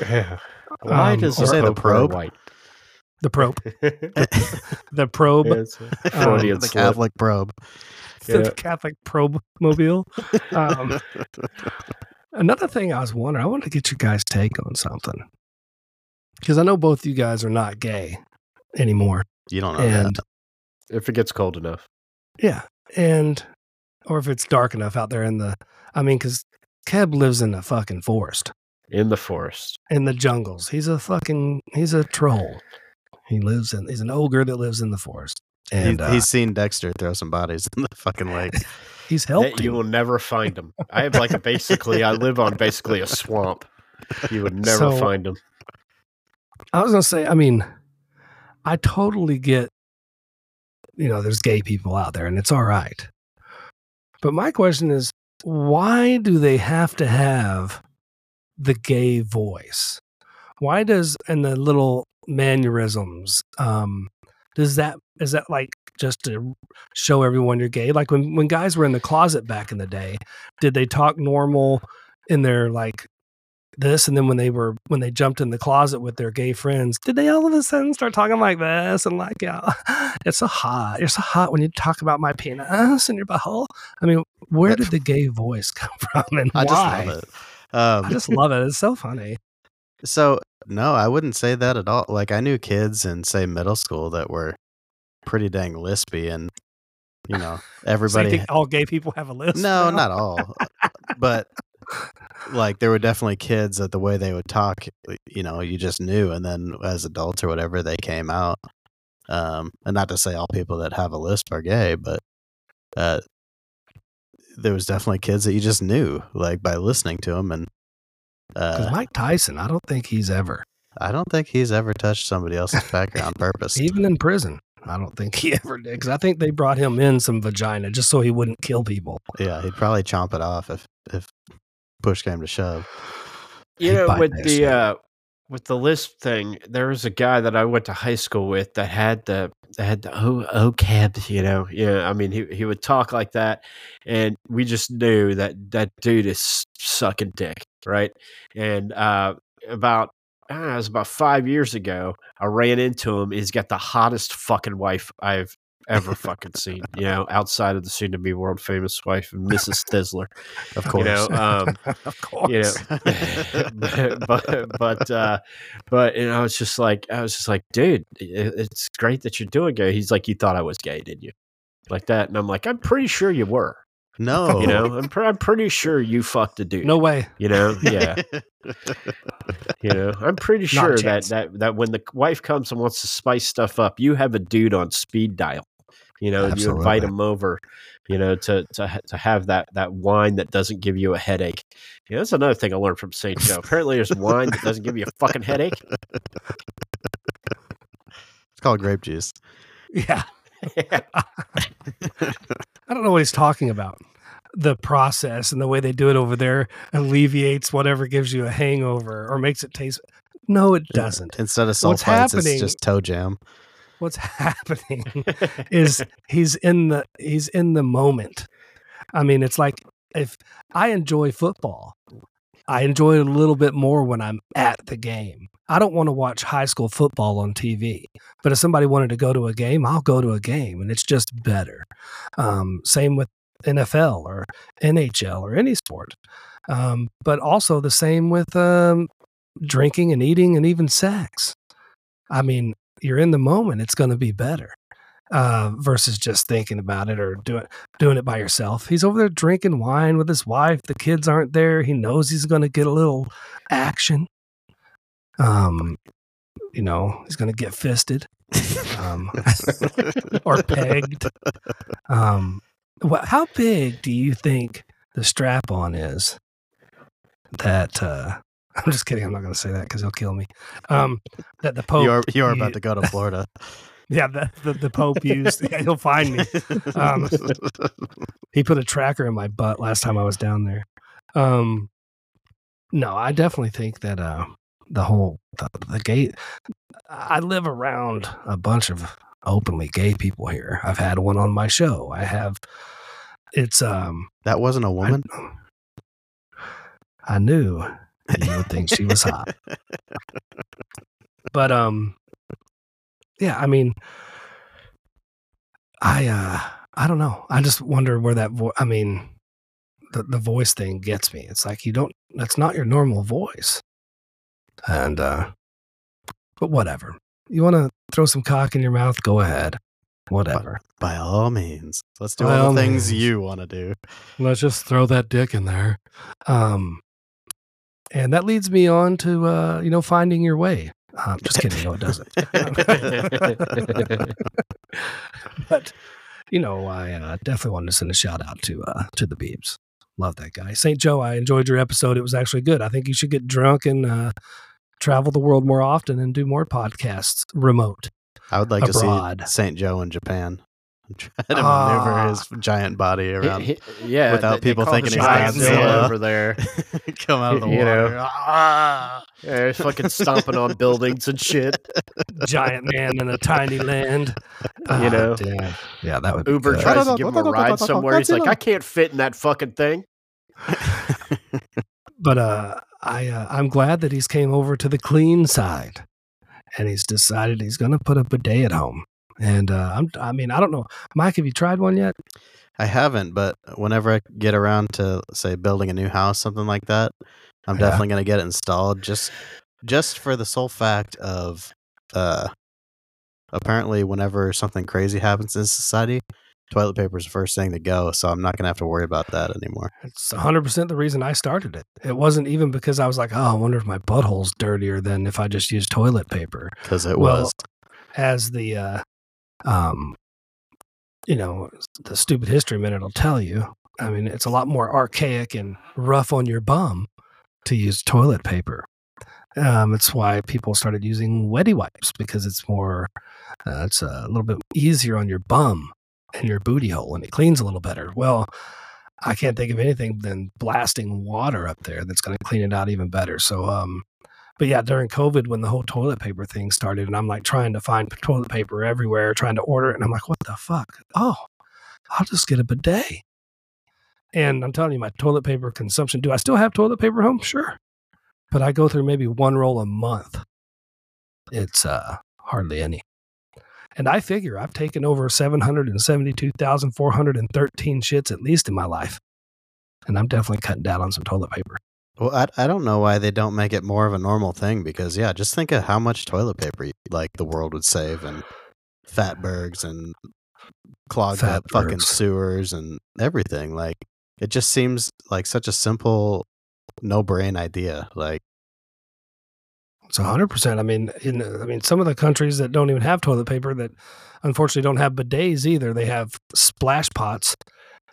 Yeah. Why
Um,
does
or-
the
Say the
Pope
probe?
white?
The probe, the probe,
It's a Freudian
the. Catholic probe.
The
Yeah.
Catholic probe mobile. Um, another thing I was wondering, I wanted to get you guys' take on something because I know both you guys are not gay anymore,
You don't know
and
that.
If it gets cold enough.
yeah, and or if it's dark enough out there in the, I mean, because Keb lives in the fucking forest,
In the forest.
in the jungles. He's a fucking, he's a troll. He lives in, he's an ogre that lives in the forest, and
He-
uh,
he's seen Dexter throw some bodies in the fucking lake.
he's
That
helped
you
him.
will never find them. I have like a basically I live on basically a swamp. You would never
So-
find them.
I was gonna say, I mean, I totally get, you know, there's gay people out there, and it's all right. But my question is, why do they have to have the gay voice? Why does and the little mannerisms? Um, does that is that like just to show everyone you're gay? Like when when guys were in the closet back in the day, did they talk normal in their like this and then when they were when they jumped in the closet with their gay friends did they all of a sudden start talking like this and like yeah it's so hot you're so hot when you talk about my penis and your butthole i mean where did the gay voice come from and
I
why
just love it. Um,
i just love it it's so funny
So no, I wouldn't say that at all. Like I knew kids in say middle school that were pretty dang lispy, and you know
so you
everybody.
think all gay people have a list
no,
now?
not all, but like there were definitely kids that the way they would talk, you know, you just knew, and then as adults or whatever, they came out. Um, and not to say all people that have a lisp are gay, but uh, there was definitely kids that you just knew, like by listening to them, and
because
uh,
mike tyson i don't think he's ever
I don't think he's ever touched somebody else's pecker on purpose.
even in prison i don't think he ever did because i think they brought him in some vagina just so he wouldn't kill people
Yeah, he'd probably chomp it off if if push came to shove.
You
He'd
know, with the uh with the lisp thing, there was a guy that I went to high school with that had the that had the oh oh cabs, you know. Yeah, I mean he he would talk like that, and we just knew that that dude is sucking dick, right? And uh, about ah, it was about five years ago. I ran into him. He's got the hottest fucking wife I've ever fucking seen. You know, outside of the soon to be world famous wife, Mrs. Thizzler.
Of course.
You know, um,
of course.
you know, but but but, uh, but and I was just like, I was just like, dude, it's great that you're doing gay. He's like, you thought I was gay, didn't you? Like that, and I'm like, I'm pretty sure you were.
No.
You know, I'm, pr- I'm pretty sure you fucked a dude.
no way.
You know, yeah. You know, I'm pretty sure that, that that when the wife comes and wants to spice stuff up, you have a dude on speed dial. You know, and you invite him over. You know, to to to have that that wine that doesn't give you a headache. You know, that's another thing I learned from Saint Joe. Apparently, there's wine that doesn't give you a fucking headache.
It's called grape juice.
Yeah. I don't know what he's talking about. The process and the way they do it over there alleviates whatever gives you a hangover or makes it taste. No, it doesn't.
Instead of
What's
sulfites, it's just toe jam.
What's happening is he's in the he's in the moment. I mean, it's like if I enjoy football, I enjoy it a little bit more when I'm at the game. I don't want to watch high school football on TV, but if somebody wanted to go to a game, I'll go to a game, and it's just better. Um, same with NFL or NHL or any sport, um, but also the same with um, drinking and eating and even sex. I mean, you're in the moment; it's going to be better uh, versus just thinking about it or doing doing it by yourself. He's over there drinking wine with his wife. The kids aren't there. He knows he's going to get a little action. Um, you know, he's going to get fisted, um, or pegged. Um, wha how big do you think the strap on is? That uh, I'm just kidding. I'm not going to say that because he'll kill me. Um, that the Pope.
you are you are about to go to Florida.
Yeah, the, the, the Pope used. Yeah, he'll find me. Um, he put a tracker in my butt last time I was down there. Um, no, I definitely think that uh, the whole the, the gay. I live around a bunch of openly gay people here. I've had one on my show. I have. It's um.
that wasn't a woman.
I knew you would think she was hot, but um, yeah. I mean, I uh, I don't know. I just wonder where that voice. I mean, the the voice thing gets me. It's like you don't. That's not your normal voice, and uh, but whatever. You want to throw some cock in your mouth? Go ahead. Whatever.
By all means, let's do
By
all the things
means.
you want to do.
Let's just throw that dick in there. Um, and that leads me on to uh, you know finding your way. Um, just kidding. No, it doesn't. but you know, I uh, definitely wanted to send a shout out to uh, to the Beebs. Love that guy, Saint Joe. I enjoyed your episode. It was actually good. I think you should get drunk and uh, travel the world more often and do more podcasts remote.
I would like
Abroad.
to see Saint Joe in Japan. Try to
Ah.
maneuver his giant body around.
he- yeah,
Without
they- they
people
call
thinking
him
he's
Godzilla
Godzilla.
over there.
Come out of the
You know.
water. Ah.
Yeah, he's fucking stomping on buildings and shit.
Giant man in a tiny land. Ah,
know.
damn. yeah, that would be
Uber
good.
tries to give him a ride somewhere. He's like, I can't fit in that fucking thing.
but uh, I uh, I'm glad that he's came over to the clean side, and he's decided he's going to put up a bidet at home. And uh, I'm I mean I don't know, Mike, have you tried one yet?
I haven't, but whenever I get around to say building a new house, something like that, I'm
Yeah.
definitely going to get it installed just just for the sole fact of uh apparently whenever something crazy happens in society, toilet paper is the first thing to go, so I'm not going to have to worry about that anymore.
It's 100 percent the reason I started it. It wasn't even because I was like, oh, I wonder if my butthole's dirtier than if I just use toilet paper.
Cuz it
Well,
was
as the uh, um, you know, the stupid history minute will tell you. I mean, it's a lot more archaic and rough on your bum to use toilet paper. Um, it's why people started using wetty wipes because it's more, uh, it's a little bit easier on your bum and your booty hole, and it cleans a little better. Well, I can't think of anything than blasting water up there that's going to clean it out even better. So, um, But yeah, during COVID, when the whole toilet paper thing started, and I'm like trying to find toilet paper everywhere, trying to order it, and I'm like, what the fuck? Oh, I'll just get a bidet. And I'm telling you, my toilet paper consumption. Do I still have toilet paper at home? Sure, but I go through maybe one roll a month. It's uh, hardly any. And I figure I've taken over 772,413 shits at least in my life. And I'm definitely cutting down on some toilet paper.
Well, I, I don't know why they don't make it more of a normal thing because yeah, just think of how much toilet paper like the world would save and fatbergs and clogged up fucking sewers and everything. Like it just seems like such a simple, no brain idea. Like
It's hundred percent. I mean, in I mean, some of the countries that don't even have toilet paper that unfortunately don't have bidets either. They have splash pots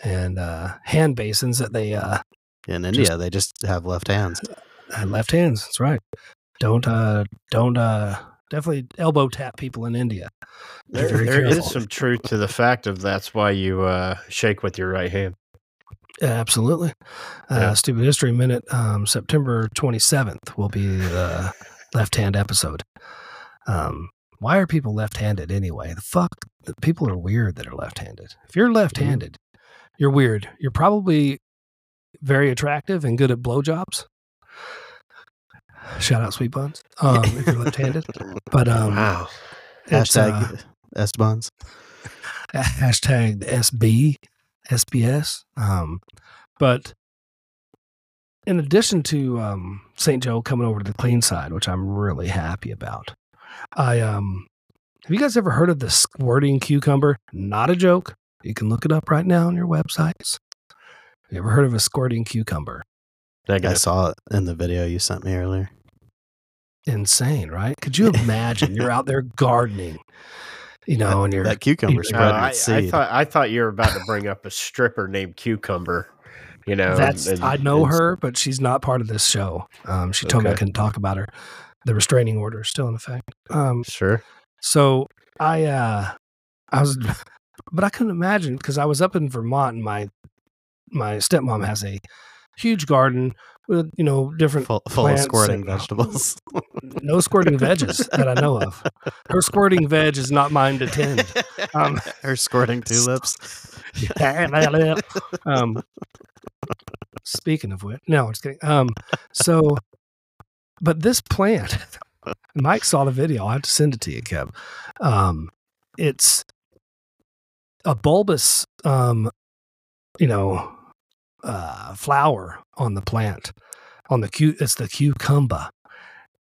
and uh, hand basins that they uh,
in India, they just have left hands.
have left hands. That's right. Don't uh, don't uh, definitely elbow tap people in India. Be
There, there is some truth to the fact of that's why you uh, shake with your right hand.
Yeah, absolutely. Uh,
Yeah.
Stupid History Minute, um, September 27th will be the left hand episode. Um, why are people left handed anyway? The fuck? The people are weird that are left handed. If you're left handed, you're weird. You're probably very attractive and good at blowjobs. Shout out Sweet Buns um, if you're left handed. But um,
wow.
uh,
Hashtag S buns.
hashtag SB, SBS. Um, but in addition to um, St. Joe coming over to the clean side, which I'm really happy about, I um, have you guys ever heard of the squirting cucumber? Not a joke. You can look it up right now on your websites. Have you ever heard of a squirting cucumber?
I
Negative.
saw it in the video you sent me earlier.
Insane, right? Could you imagine you're out there gardening, you know, and you're
That cucumber
Uh,
I, I thought I thought you were about to bring up a stripper named Cucumber. You know,
That's
and-
I know her, but she's not part of this show. Um, she told me I couldn't talk about her. The restraining order is still in effect. Um,
Sure.
so I uh, I was, but I couldn't imagine because I was up in Vermont and my my stepmom has a huge garden with you know different
full, full of squirting
and-
vegetables.
no squirting veggies that I know of. Her squirting veg is not mine to tend. Um,
Her squirting tulips.
um, speaking of which, no, I'm just kidding. Um, so, but this plant, Mike saw the video. I have to send it to you, Kev. Um, it's a bulbous, um, you know, uh, flower on the plant. On the cu, it's the cucumber.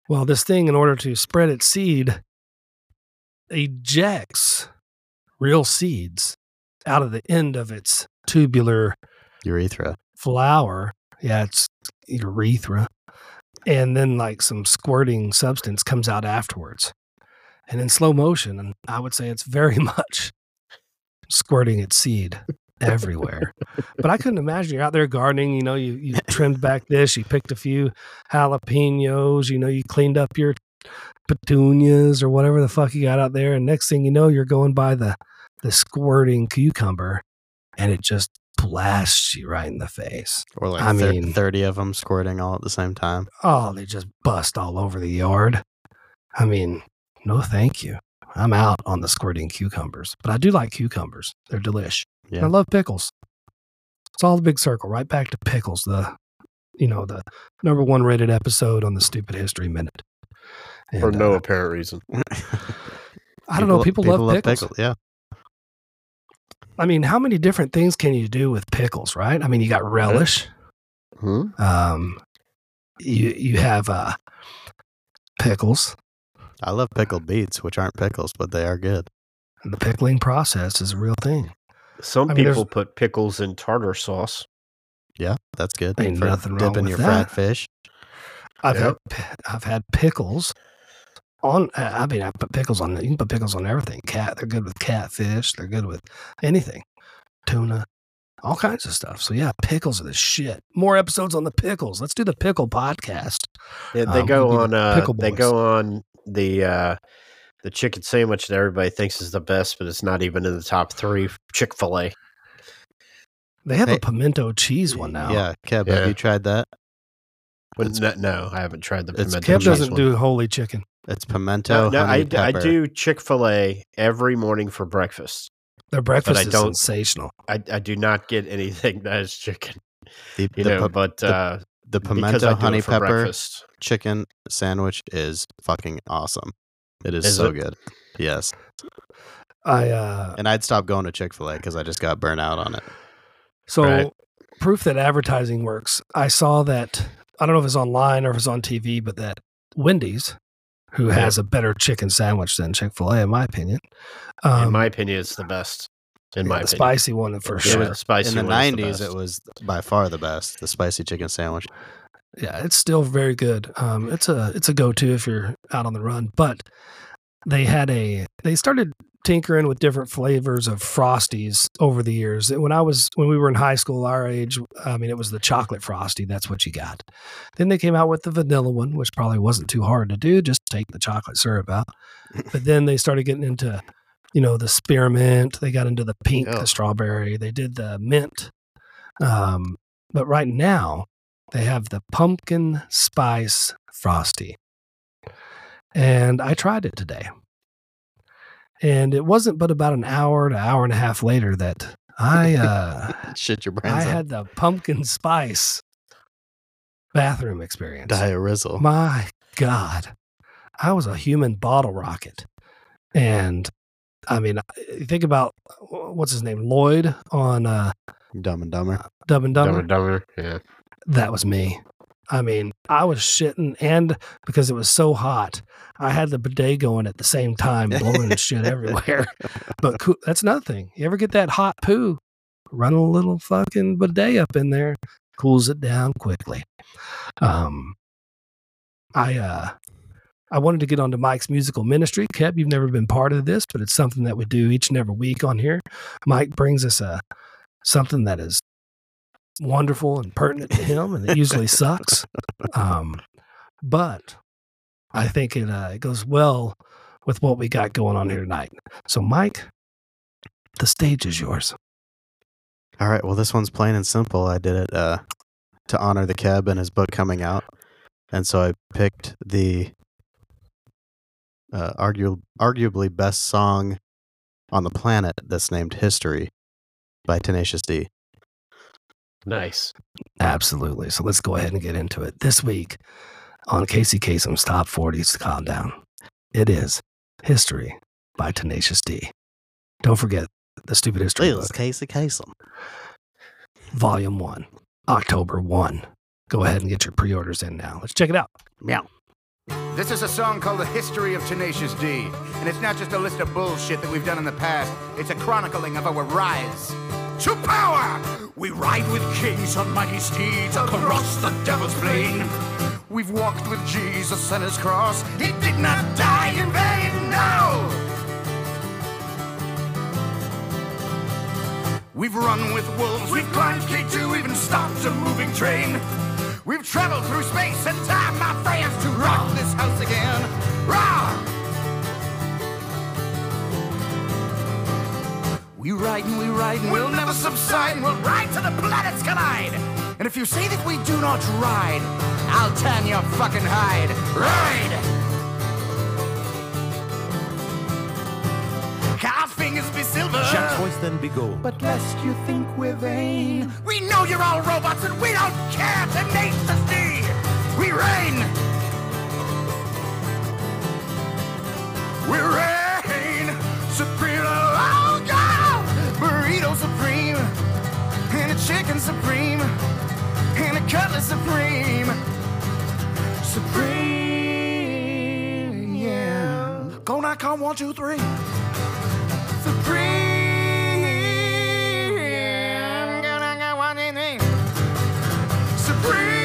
Well, this thing, in order to spread its seed, ejects real seeds out of the end of its tubular
Urethra.
Flower. Yeah, it's urethra. And then like some squirting substance comes out afterwards. And in slow motion, and I would say it's very much squirting its seed everywhere. but I couldn't imagine you're out there gardening, you know, you, you trimmed back this, you picked a few jalapenos, you know, you cleaned up your petunias or whatever the fuck you got out there. And next thing you know, you're going by the the squirting cucumber and it just blasts you right in the face.
Or like
I
thir-
mean-
30 of them squirting all at the same time.
Oh, they just bust all over the yard. I mean, no thank you. I'm out on the squirting cucumbers, but I do like cucumbers. They're delish.
Yeah.
I love pickles. It's all the big circle, right back to pickles, the you know, the number one rated episode on the Stupid History Minute.
For no
uh,
apparent reason.
I don't know. People, love pickles.
pickle- Yeah.
I mean, how many different things can you do with pickles, right? I mean, you got relish.
Hmm?
Um, you you have uh, pickles.
I love pickled beets, which aren't pickles, but they are good.
The pickling process is a real thing.
Some
I mean,
people put pickles in tartar sauce.
Yeah, that's good.
Ain't
for
nothing wrong
dipping
with
your
that.
fried fish.
I've
Yep.
had I've had pickles on. uh, I mean, I put pickles on. You can put pickles on everything. Cat. They're good with catfish. They're good with anything. Tuna. All kinds of stuff. So yeah, pickles are the shit. More episodes on the pickles. Let's do the pickle podcast.
Yeah, they
Um,
go
we'll
on.
the
Uh,
pickle
they go on the uh, the chicken sandwich that everybody thinks is the best, but it's not even in the top three. Chick Fil A.
They have
Hey.
a pimento cheese one now.
Yeah, Kev,
Yeah.
have you tried that?
Well, no, no, I haven't tried the
It's
pimento.
Kev
cheese
doesn't
one.
do holy chicken.
It's pimento,
No, no, I,
honey
d- I
pepper.
do Chick Fil A every morning for breakfast.
Their breakfast
I
is
don't-
sensational.
I, I do not get anything that is chicken,
The,
you
the,
know.
pi-
but
the
uh,
the pimento honey pepper
breakfast,
chicken sandwich is fucking awesome. It is,
Is
so
it?
good. Yes.
I uh
And I'd stop going to Chick fil A because I just got burnt out on it.
so
Right.
proof that advertising works. I saw that I don't know if it's online or if it's on TV, but that Wendy's, who
Yeah.
has a better chicken sandwich than Chick Fil A, in my opinion, um,
in my opinion, it's the best. In my
the
opinion,
spicy one for
Yeah,
sure.
the spicy
In the 90s, it was by far the best, the spicy chicken sandwich.
yeah, it's still very good. Um, it's a it's a go to if you're out on the run. But they had a they started tinkering with different flavors of frosties over the years. When I was when we were in high school, our age, I mean, it was the chocolate frosty. That's what you got. Then they came out with the vanilla one, which probably wasn't too hard to do. Just take the chocolate syrup out. But then they started getting into you know the spearmint. They got into the pink,
Oh.
the strawberry. They did the mint. Um, but right now they have the pumpkin spice frosty. And I tried it today. And it wasn't but about an hour to hour and a half later that I uh
Shit your
I
brains out.
had the pumpkin spice bathroom experience.
Diarizzle.
My God. I was a human bottle rocket. And I mean, think about what's his name? Lloyd on uh,
Dumb and Dumber.
Dumb and Dumber.
Dumb
Dumber.
and Dumber. Yeah,
That was me. I mean, I was shitting, and because it was so hot, I had the bidet going at the same time, blowing shit everywhere. But coo- that's another thing. You ever get that hot poo? Run a little fucking bidet up in there, cools it down quickly. Um, I uh, I wanted to get onto Mike's musical ministry. Kev, you've never been part of this, but it's something that we do each and every week on here. Mike brings us a something that is wonderful and pertinent to him, and it usually sucks. Um, but I think it uh, it goes well with what we got going on here tonight. So, Mike, the stage is yours.
All right. Well, this one's plain and simple. I did it uh, to honor the Keb and his book coming out, and so I picked the uh, argu- arguably best song on the planet that's named "History" by Tenacious D.
nice.
Absolutely. So let's go ahead and get into it. This week on Casey Kasem's Top 40s to Calm Down, it is History by Tenacious D. Don't forget the Stupid History book,
Casey Kasem.
Volume 1, October 1. Go ahead and get your pre orders in now. Let's check it out.
Meow.
This is a song called The History of Tenacious D. And it's not just a list of bullshit that we've done in the past, it's a chronicling of our rise. To power! We ride with kings on mighty steeds across the devil's plain. We've walked with Jesus and his cross. He did not die in vain, no! We've run with wolves, we've climbed K2, even stopped a moving train. We've traveled through space and time, my friends, to rock this house again. Rah! We ride and we ride and we'll never subside and we'll ride till the planets collide. And if you say that we do not ride, I'll tan your fucking hide. Ride! Our fingers be silver.
Shall voice then be gold.
But lest you think we're vain, we know you're all robots and we don't care. Tenacious D, we reign. We reign supreme. Chicken supreme, and a cutlet supreme, supreme. Yeah. Go now, count one, two, three. Supreme. Gonna go one in there. Supreme.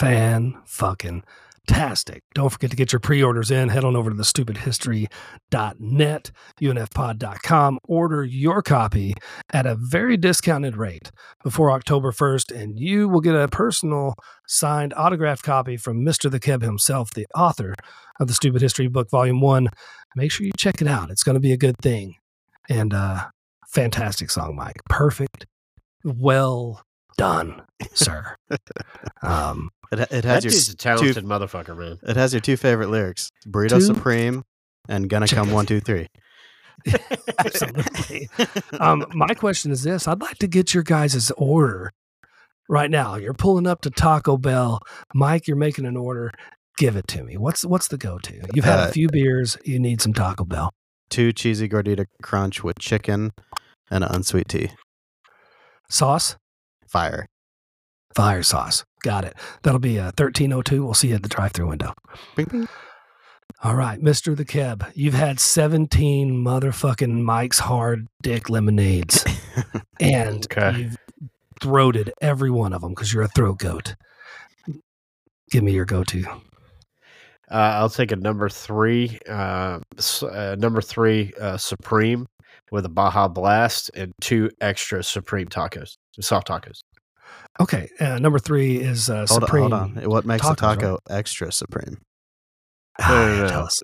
Fan fucking fantastic. Don't forget to get your pre orders in. Head on over to the stupidhistory.net, unfpod.com. Order your copy at a very discounted rate before October 1st, and you will get a personal signed autographed copy from Mr. the Keb himself, the author of the Stupid History Book, Volume 1. Make sure you check it out. It's going to be a good thing. And uh, fantastic song, Mike. Perfect. Well done, sir. Um,
It, it
That
has your
dude's a talented motherfucker, man.
it has your two favorite lyrics: "Burrito
Two
Supreme" and "Gonna Come
chickens.
One Two Three.
Absolutely. um, my question is this I'd like to get your guys' order right now. You're pulling up to Taco Bell. Mike, you're making an order. Give it to me. What's what's the go to? You've had a
Uh,
few beers. You need some Taco Bell.
Two cheesy gordita crunch with chicken and an unsweet tea.
Sauce?
Fire.
Fire sauce. Got it. That'll be uh, 1302. We'll see you at the drive through window.
Bing, bing.
All right, Mr. the Keb, you've had 17 motherfucking Mike's Hard Dick Lemonades, and
Okay.
you've throated every one of them because you're a throat goat. Give me your go to.
Uh, I'll take a number three, uh, uh, number three uh, Supreme with a Baja Blast and two extra Supreme tacos, soft tacos.
Okay, uh, number three is uh,
Hold
Supreme.
on, hold on. What makes
Tacos,
a taco extra supreme?
Ah,
No, no, no.
Tell us.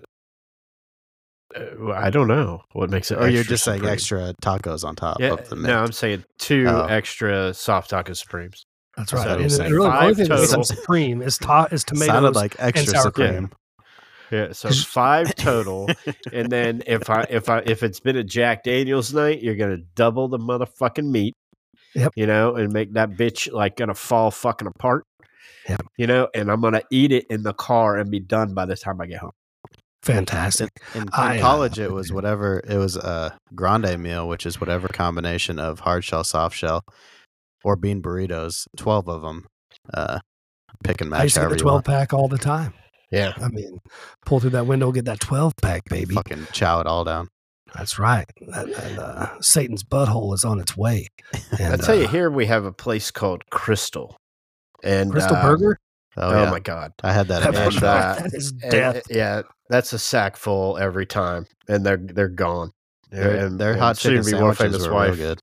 Uh, I don't know what makes it.
Or you're
extra
just saying extra tacos on top
Yeah,
of the meat.
no, I'm saying two
Oh.
extra soft taco Supremes.
That's
So
right.
you're
And
saying
the really, only
five
thing that makes them
total.
Supreme is, ta- is tomatoes.
Sounded like extra
sour cream.
supreme.
Yeah, so five total, and then if I if I if it's been a Jack Daniels night, you're gonna double the motherfucking meat.
Yep.
You know, and make that bitch like gonna fall fucking apart.
Yep.
You know, and I'm gonna eat it in the car and be done by the time I get home.
Fantastic.
In, in
I, uh,
college, it was whatever. It was a grande meal, which is whatever combination of hard shell, soft shell, or bean burritos. Twelve of them. Uh, pick and match.
I
match
used to get
however
the 12
want.
pack all the time.
Yeah.
I mean, pull through that window, get that 12 pack, baby.
Fucking chow it all down.
That's right. That, that, uh, Satan's butthole is on its way. And,
I tell you,
uh,
here we have a place called Krystal, and
Krystal
uh,
Burger?
Oh,
Oh,
yeah,
my god,
I had that.
and, uh,
that is death.
uh, yeah, that's a sack full every time, and they're they're gone.
their,
and,
their
and
hot chicken
soon to be more
sandwiches
famous
were real
wife.
good.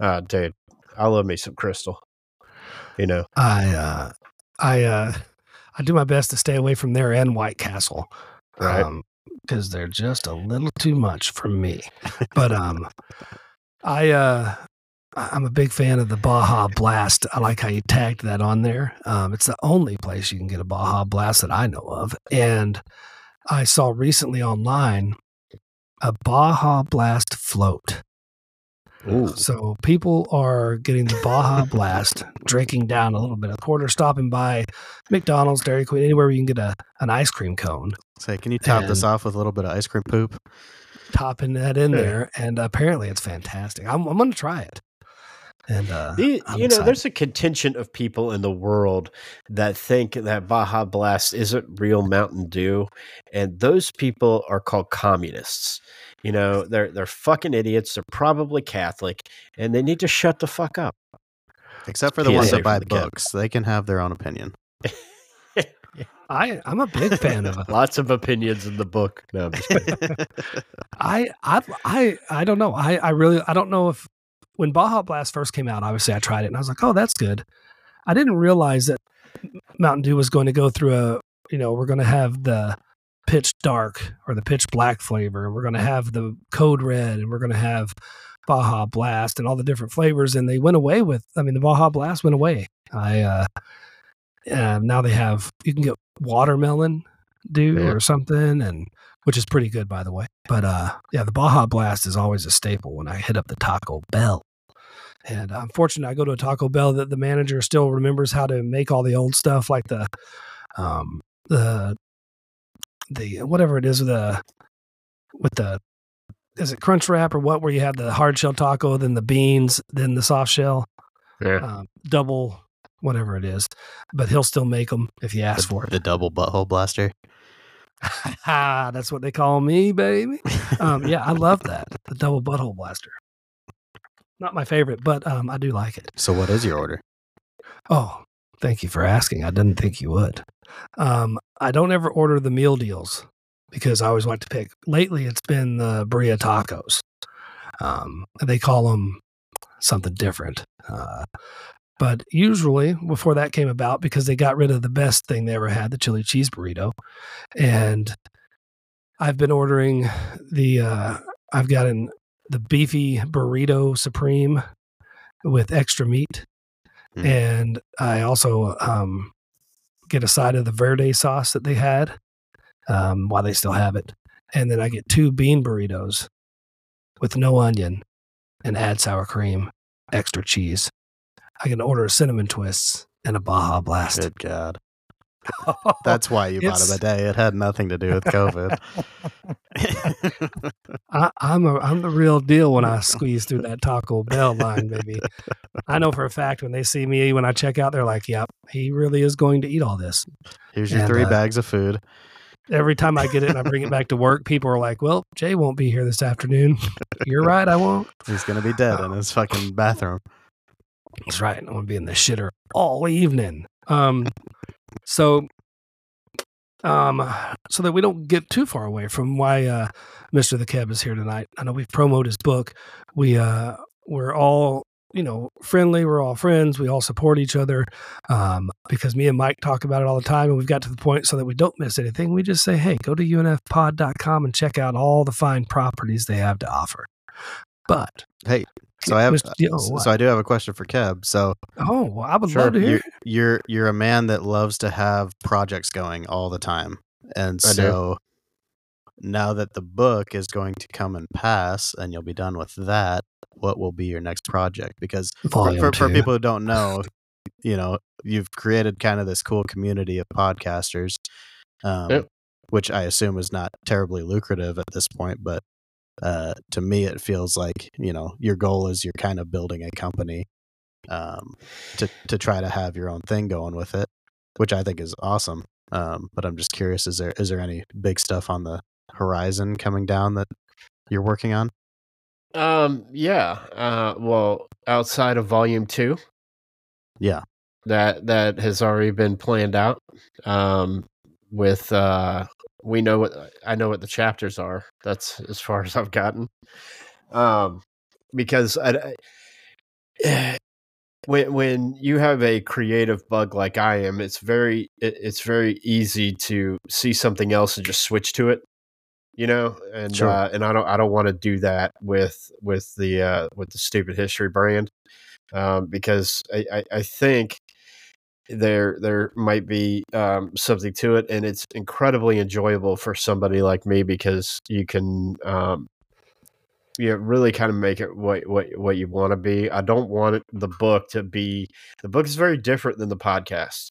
Uh, dude, I love me some Krystal. You know,
I, uh, I, uh, I do my best to stay away from there and White Castle.
Right.
Because they're just a little too much for me. But um, I uh, I'm a big fan of the Baja Blast. I like how you tagged that on there. Um, it's the only place you can get a Baja Blast that I know of, and I saw recently online a Baja Blast float. So people are getting the Baja Blast, drinking down a little bit of quarter, stopping by McDonald's, Dairy Queen, anywhere where you can get a an ice cream cone
Say, can you top this off with a little bit of ice cream poop?
topping that in
Yeah.
there, and apparently it's fantastic. I'm, I'm going to try it. And uh,
you,
I'm
know, there's a contingent of people in the world that think that Baja Blast isn't real Mountain Dew, and those people are called communists. You know, they're they're fucking idiots. They're probably Catholic, and they need to shut the fuck up.
Except for the
PSA
ones that buy
the kid.
books, they can have their own opinion.
I I'm a big fan of. Uh
Lots of opinions in the book. No, I'm just.
I I I I don't know. I I really I don't know if when Baja Blast first came out, obviously I tried it and I was like, oh, that's good. I didn't realize that Mountain Dew was going to go through a you know we're going to have the pitch dark or the pitch black flavor, and we're going to have the code red, and we're going to have Baja Blast and all the different flavors, and they went away with. I mean, the Baja Blast went away. I uh, uh now they have you can get watermelon dew
Yeah.
or something, and which is pretty good by the way. But uh, yeah, the Baja Blast is always a staple when I hit up the Taco Bell. And I'm fortunate I go to a Taco Bell that the manager still remembers how to make all the old stuff like the um the the whatever it is with the with the is it crunch wrap or what where you have the hard shell taco then the beans then the soft shell
yeah.
um, double whatever it is but he'll still make them if you ask for it.
the double butthole blaster.
Ha, that's what they call me baby um, yeah i love that the double butthole blaster not my favorite but um, i do like it
So, what is your order?
oh thank you for asking i didn't think you would Um, I don't ever order the meal deals because I always like to pick. Lately, it's been the birria tacos. Um, they call them something different. Uh, but usually, before that came about, because they got rid of the best thing they ever had, the chili cheese burrito, and I've been ordering the. Uh, I've gotten the beefy burrito supreme with extra meat,
Mm.
and I also um, get a side of the verde sauce that they had um, while they still have it, and then I get two bean burritos with no onion and add sour cream, extra cheese. I can order a cinnamon twists and a Baja Blast.
Good God. That's why you bought
It's-
a bidet. It had nothing to do with COVID.
I, I'm a I'm the real deal when I squeeze through that Taco Bell line, baby. I know for a fact when they see me when I check out, they're like, "Yep, he really is going to eat all this."
Here's your
And,
three
uh,
bags of food.
Every time I get it and I bring it back to work, people are like, "Well, Jay won't be here this afternoon." You're right, I won't.
He's gonna be dead in his fucking bathroom.
That's right. I'm gonna be in the shitter all evening. Um, so, um, so that we don't get too far away from why uh, Mister the Keb is here tonight. I know we've promoted his book. We uh, we're all you know friendly. We're all friends. We all support each other. Um, because me and Mike talk about it all the time, and we've got to the point so that we don't miss anything. We just say, hey, go to unfpod.com and check out all the fine properties they have to offer. But
Hey, so I have
Mr. Yo,
so
what?
I do have a question for Keb. So
oh, well, I would love to hear.
you're, you're you're a man that loves to have projects going all the time, and
I do.
so now that the book is going to come and pass, and you'll be done with that, what will be your next project? Because for, for, for people who don't know, you know, you've created kind of this cool community of podcasters, um,
Yep.
which I assume is not terribly lucrative at this point, but uh, to me, it feels like you know your goal is you're kind of building a company um, to to try to have your own thing going with it, which I think is awesome. Um, but I'm just curious: is there is there any big stuff on the horizon coming down that you're working on?
Um, yeah. Uh, well, outside of volume two,
Yeah,
that that has already been planned out. Um, with uh, we know what I know what the chapters are. That's as far as I've gotten. Um, because I, I- when when you have a creative bug like I am, it's very it, it's very easy to see something else and just switch to it. You know, and
Sure.
uh, and I don't I don't want to do that with with the uh, with the stupid history brand um, because I, I, I think there there might be um, something to it, and it's incredibly enjoyable for somebody like me because you can um, you know, really kind of make it what what what you want to be. I don't want it, the book to be the book is very different than the podcast.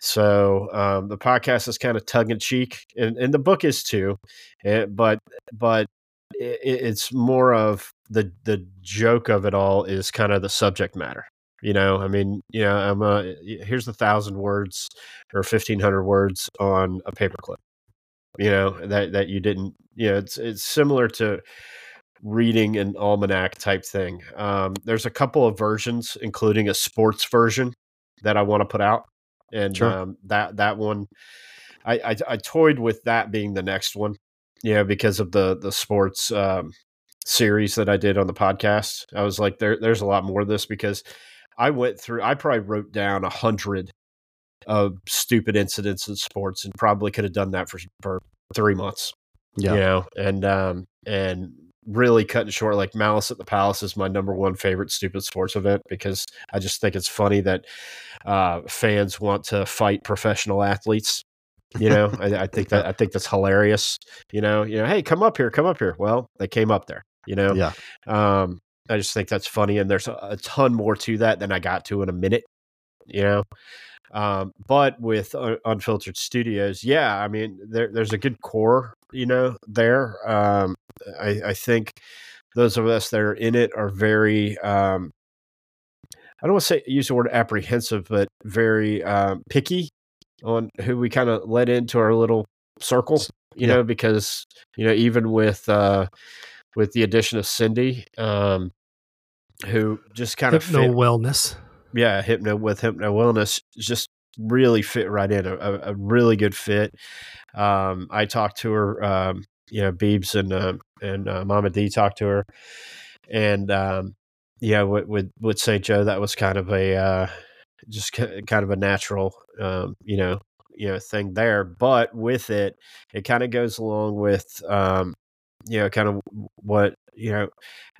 So um, the podcast is kind of tongue in cheek, and, and the book is too, eh, but but it, it's more of the the joke of it all is kind of the subject matter. You know, I mean, you know, I'm a, here's a thousand words or fifteen hundred words on a paperclip. You know that that you didn't. You know, it's it's similar to reading an almanac type thing. Um, there's a couple of versions, including a sports version that I want to put out, and
Sure.
um, that that one, I, I I toyed with that being the next one, yeah, because of the the sports um, series that I did on the podcast. I was like, there there's a lot more of this because I went through. I probably wrote down a hundred of stupid incidents in sports, and probably could have done that for for three months
yeah,
you know, and um and really cutting short like Malice at the Palace is my number one favorite stupid sports event because I just think it's funny that uh fans want to fight professional athletes. You know, I, I think that I think that's hilarious. You know, you know, hey, come up here, come up here. Well, they came up there. You know,
yeah.
um, I just think that's funny, and there's a, a ton more to that than I got to in a minute. You know, um, but with uh, Unfiltered Studios, yeah, I mean, there, there's a good core, you know, there. Um, I, I think those of us that are in it are very, um, I don't want to say use the word apprehensive, but very um, picky on who we kind of let into our little circle, you
Yeah.
know, because you know even with uh, with the addition of Cindy, um, who just kind of
Hypno wellness.
yeah, hypno with hypno wellness, just really fit right in, a, a, really good fit. Um, I talked to her, um, you know, Beebs and uh, and uh, Mama D talked to her, and um, yeah, with, with with St. Joe, that was kind of a uh, just kind of a natural, um, you know, you know thing there. But with it, it kind of goes along with, um, you know, kind of what you know,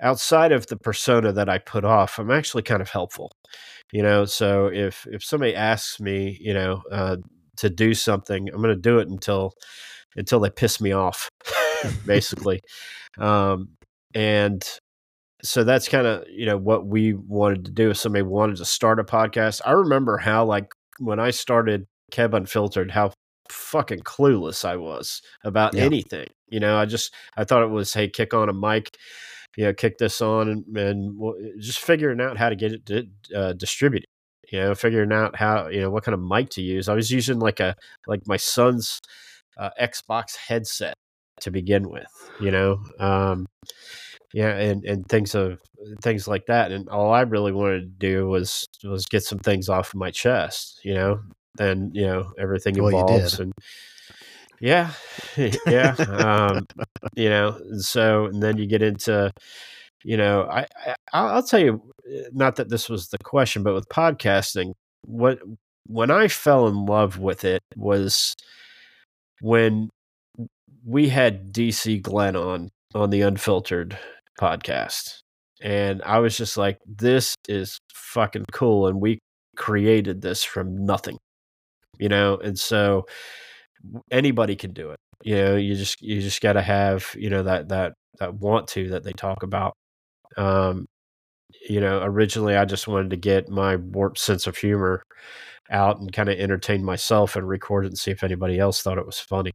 outside of the persona that I put off, I'm actually kind of helpful. You know, so if if somebody asks me, you know, uh, to do something, I'm going to do it until until they piss me off, basically. Um, and so that's kind of you know what we wanted to do if somebody wanted to start a podcast i remember how like when i started Kev unfiltered how fucking clueless i was about
Yeah.
anything you know i just i thought it was hey kick on a mic you know kick this on and, and just figuring out how to get it uh, distributed you know figuring out how you know what kind of mic to use i was using like a like my son's uh, xbox headset to begin with you know um yeah and and things of things like that and all i really wanted to do was was get some things off of my chest you know and you know everything
Well,
involves and yeah yeah um you know and so and then you get into you know i, I i'll I'll tell you uh, not that this was the question but with podcasting what when i fell in love with it was when we had dc glenn on on the unfiltered podcast. And i was just like this is fucking cool and we created this from nothing you know and so anybody can do it you know you just you just got to have you know that that that want to that they talk about um you know originally i just wanted to get my warped sense of humor out and kind of entertain myself and record it and see if anybody else thought it was funny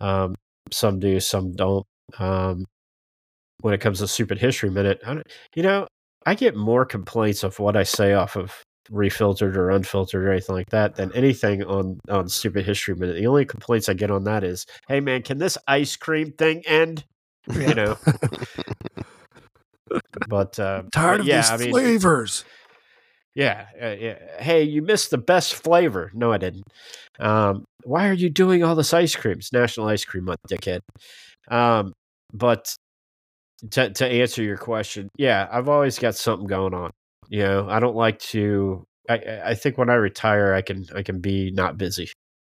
um some do some don't um when it comes to stupid history minute you know i get more complaints of what i say off of refiltered or unfiltered or anything like that than anything on on stupid history minute the only complaints i get on that is hey man can this ice cream thing end you know but uh
Tired
but
of
yeah
these
i mean
flavors.
yeah, uh, yeah. Hey, you missed the best flavor. No, I didn't. Um, why are you doing all this ice cream? It's National Ice Cream Month, dickhead. Um, but to to answer your question, yeah, I've always got something going on. You know, I don't like to. I I think when I retire, I can I can be not busy.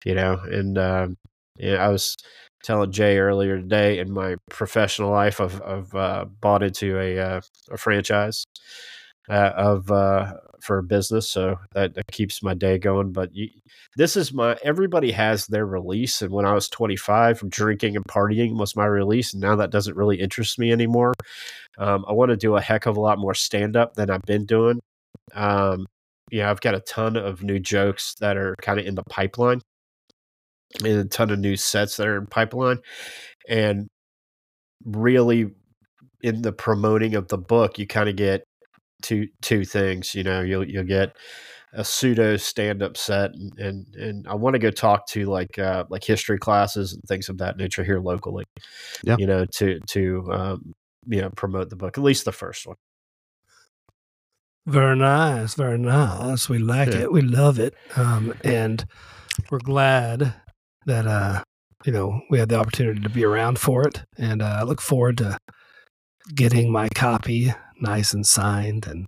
You know, and um, yeah, I was telling Jay earlier today in my professional life, I've I've uh, bought into a uh, a franchise uh, of uh, for business, so that, that keeps my day going. But you, this is my everybody has their release, and when I was 25, drinking and partying was my release, and now that doesn't really interest me anymore. Um, I want to do a heck of a lot more stand up than I've been doing. Um, yeah, I've got a ton of new jokes that are kind of in the pipeline, and a ton of new sets that are in pipeline, and really in the promoting of the book, you kind of get two two things. You know, you'll you'll get a pseudo stand up set, and and, and I want to go talk to like uh, like history classes and things of that nature here locally.
Yeah.
you know, to to um, you know promote the book, at least the first one.
Very nice, very nice. We like
Yeah.
it. We love it. Um, and we're glad that uh, you know, we had the opportunity to be around for it. And uh, I look forward to getting my copy nice and signed and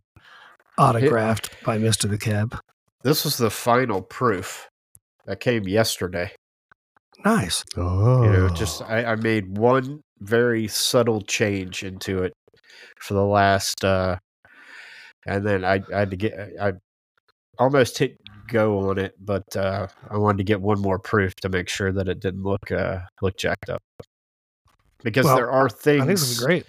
autographed by Mr. the Keb.
This was the final proof that came yesterday.
Nice.
Oh,
You know, just I, I made one very subtle change into it for the last, uh and then I, I had to get I almost hit go on it, but uh I wanted to get one more proof to make sure that it didn't look uh look jacked up. Because
Well,
there are
I think
things
this is great.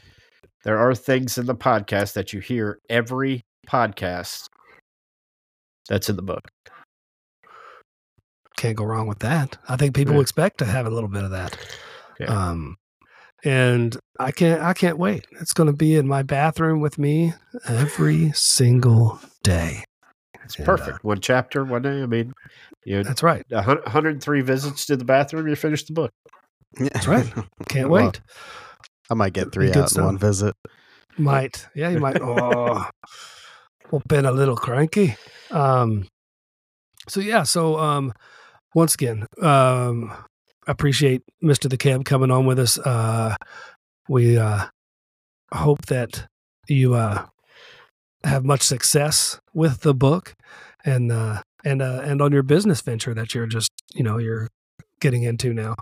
There are things in the podcast that you hear every podcast that's in the book.
Can't go wrong with that. I think people
Yeah.
expect to have a little bit of that.
Yeah.
Um, and I can't, I can't wait. It's going to be in my bathroom with me every single day.
It's
And, uh,
perfect. one chapter, one day. I mean, you
That's right.
a hun- 103 visits to the bathroom, you finish the book.
that's
right. Can't wait.
I might get three
Good
out in one visit.
Might. Yeah, you might. Oh, well, been a little cranky. Um, so yeah, so um, once again, um, appreciate Mister the Keb coming on with us. Uh, we uh, hope that you uh, have much success with the book and uh, and uh, and on your business venture that you're just you know you're getting into now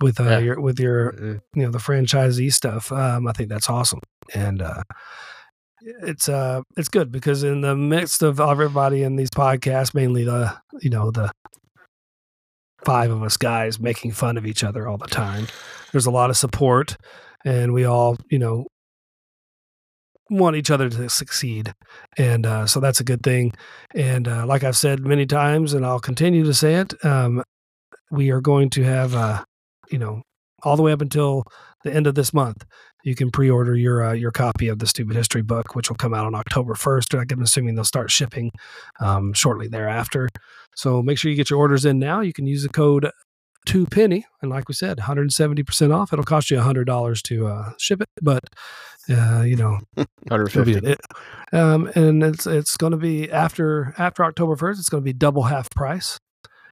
with uh,
Yeah.
your with your
Mhm.
you know the franchisee stuff. Um, I think that's awesome, and uh, it's uh it's good because in the midst of everybody in these podcasts, mainly the you know the five of us guys making fun of each other all the time. There's a lot of support, and we all you know want each other to succeed, and uh, so that's a good thing. And uh, like I've said many times, and I'll continue to say it, um, we are going to have uh, you know all the way up until the end of this month. You can pre-order your uh, your copy of the Stupid History book, which will come out on October first. I'm assuming they'll start shipping um, shortly thereafter. So make sure you get your orders in now. You can use the code two penny, and like we said, 170 percent off. It'll cost you hundred dollars to uh, ship it, but uh, you know It'll be
150.
it. Um, and it's it's going to be after after October first. It's going to be double half price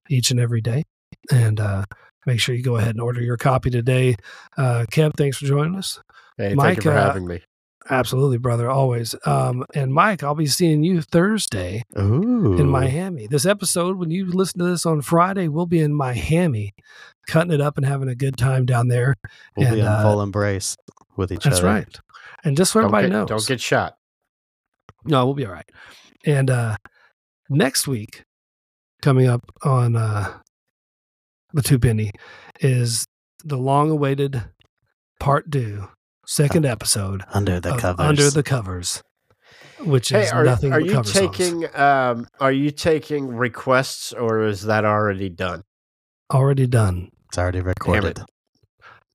each and every day. And uh, make sure you go ahead and order your copy today. Uh, Keb, thanks for joining us.
Hey,
Mike,
thank you for
uh,
having me.
Absolutely, brother, always. Um, and Mike, I'll be seeing you Thursday
Ooh.
in Miami. This episode, when you listen to this on Friday, we'll be in Miami, cutting it up and having a good time down there.
We'll be in
uh,
full embrace with each
That's
other.
That's right. And just so
Don't
everybody
get,
knows,
don't get shot.
No, we'll be all right. And uh next week, coming up on uh the two penny, is the long awaited part due, second episode
Under the
of
covers.
Under the Covers. Which
Hey,
is
are,
nothing
are
but
you
cover songs.
taking um are you taking requests or is that already done?
already done.
It's already recorded.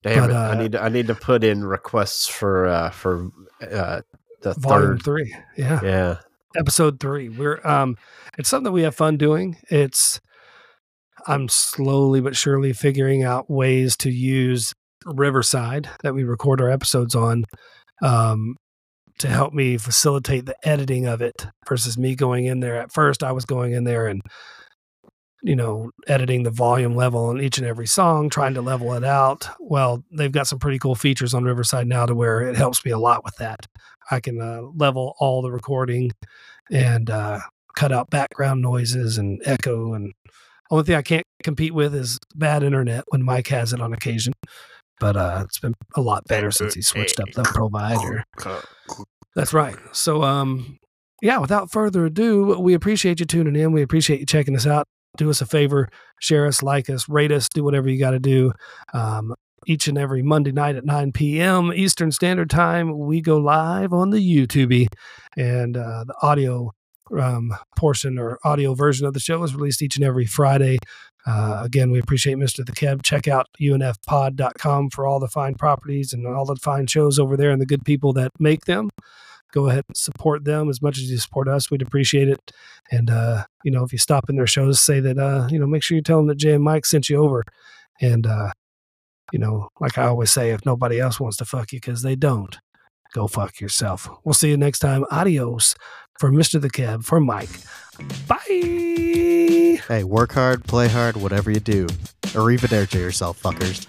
Damn
But,
it!
uh,
I need to, I need to put in requests for uh for uh the third.
three. Yeah.
Yeah.
episode three. We're um it's something that we have fun doing. It's I'm slowly but surely figuring out ways to use Riverside that we record our episodes on um to help me facilitate the editing of it versus me going in there. At first I was going in there and you know, editing the volume level on each and every song, trying to level it out. Well, they've got some pretty cool features on Riverside now to where it helps me a lot with that. I can uh, level all the recording and uh, cut out background noises and echo. And only thing I can't compete with is bad internet when Mike has it on occasion. But uh, it's been a lot better since he switched up the provider. That's right. So, um, yeah, without further ado, we appreciate you tuning in. We appreciate you checking us out. Do us a favor, share us, like us, rate us, do whatever you got to do. Um, each and every Monday night at 9 p.m. Eastern Standard Time, we go live on the YouTube, and uh, the audio um, portion or audio version of the show is released each and every Friday. Uh, again, we appreciate Mr. The Keb. Check out unfpod.com for all the fine properties and all the fine shows over there and the good people that make them. Go ahead and support them as much as you support us. We'd appreciate it. And, uh, you know, if you stop in their shows, say that, uh, you know, make sure you tell them that Jay and Mike sent you over. And, uh, you know, like I always say, if nobody else wants to fuck you because they don't, go fuck yourself. We'll see you next time. Adios for Mr. The Keb, for Mike. Bye.
Hey, work hard, play hard, whatever you do. Arrivederci yourself, fuckers.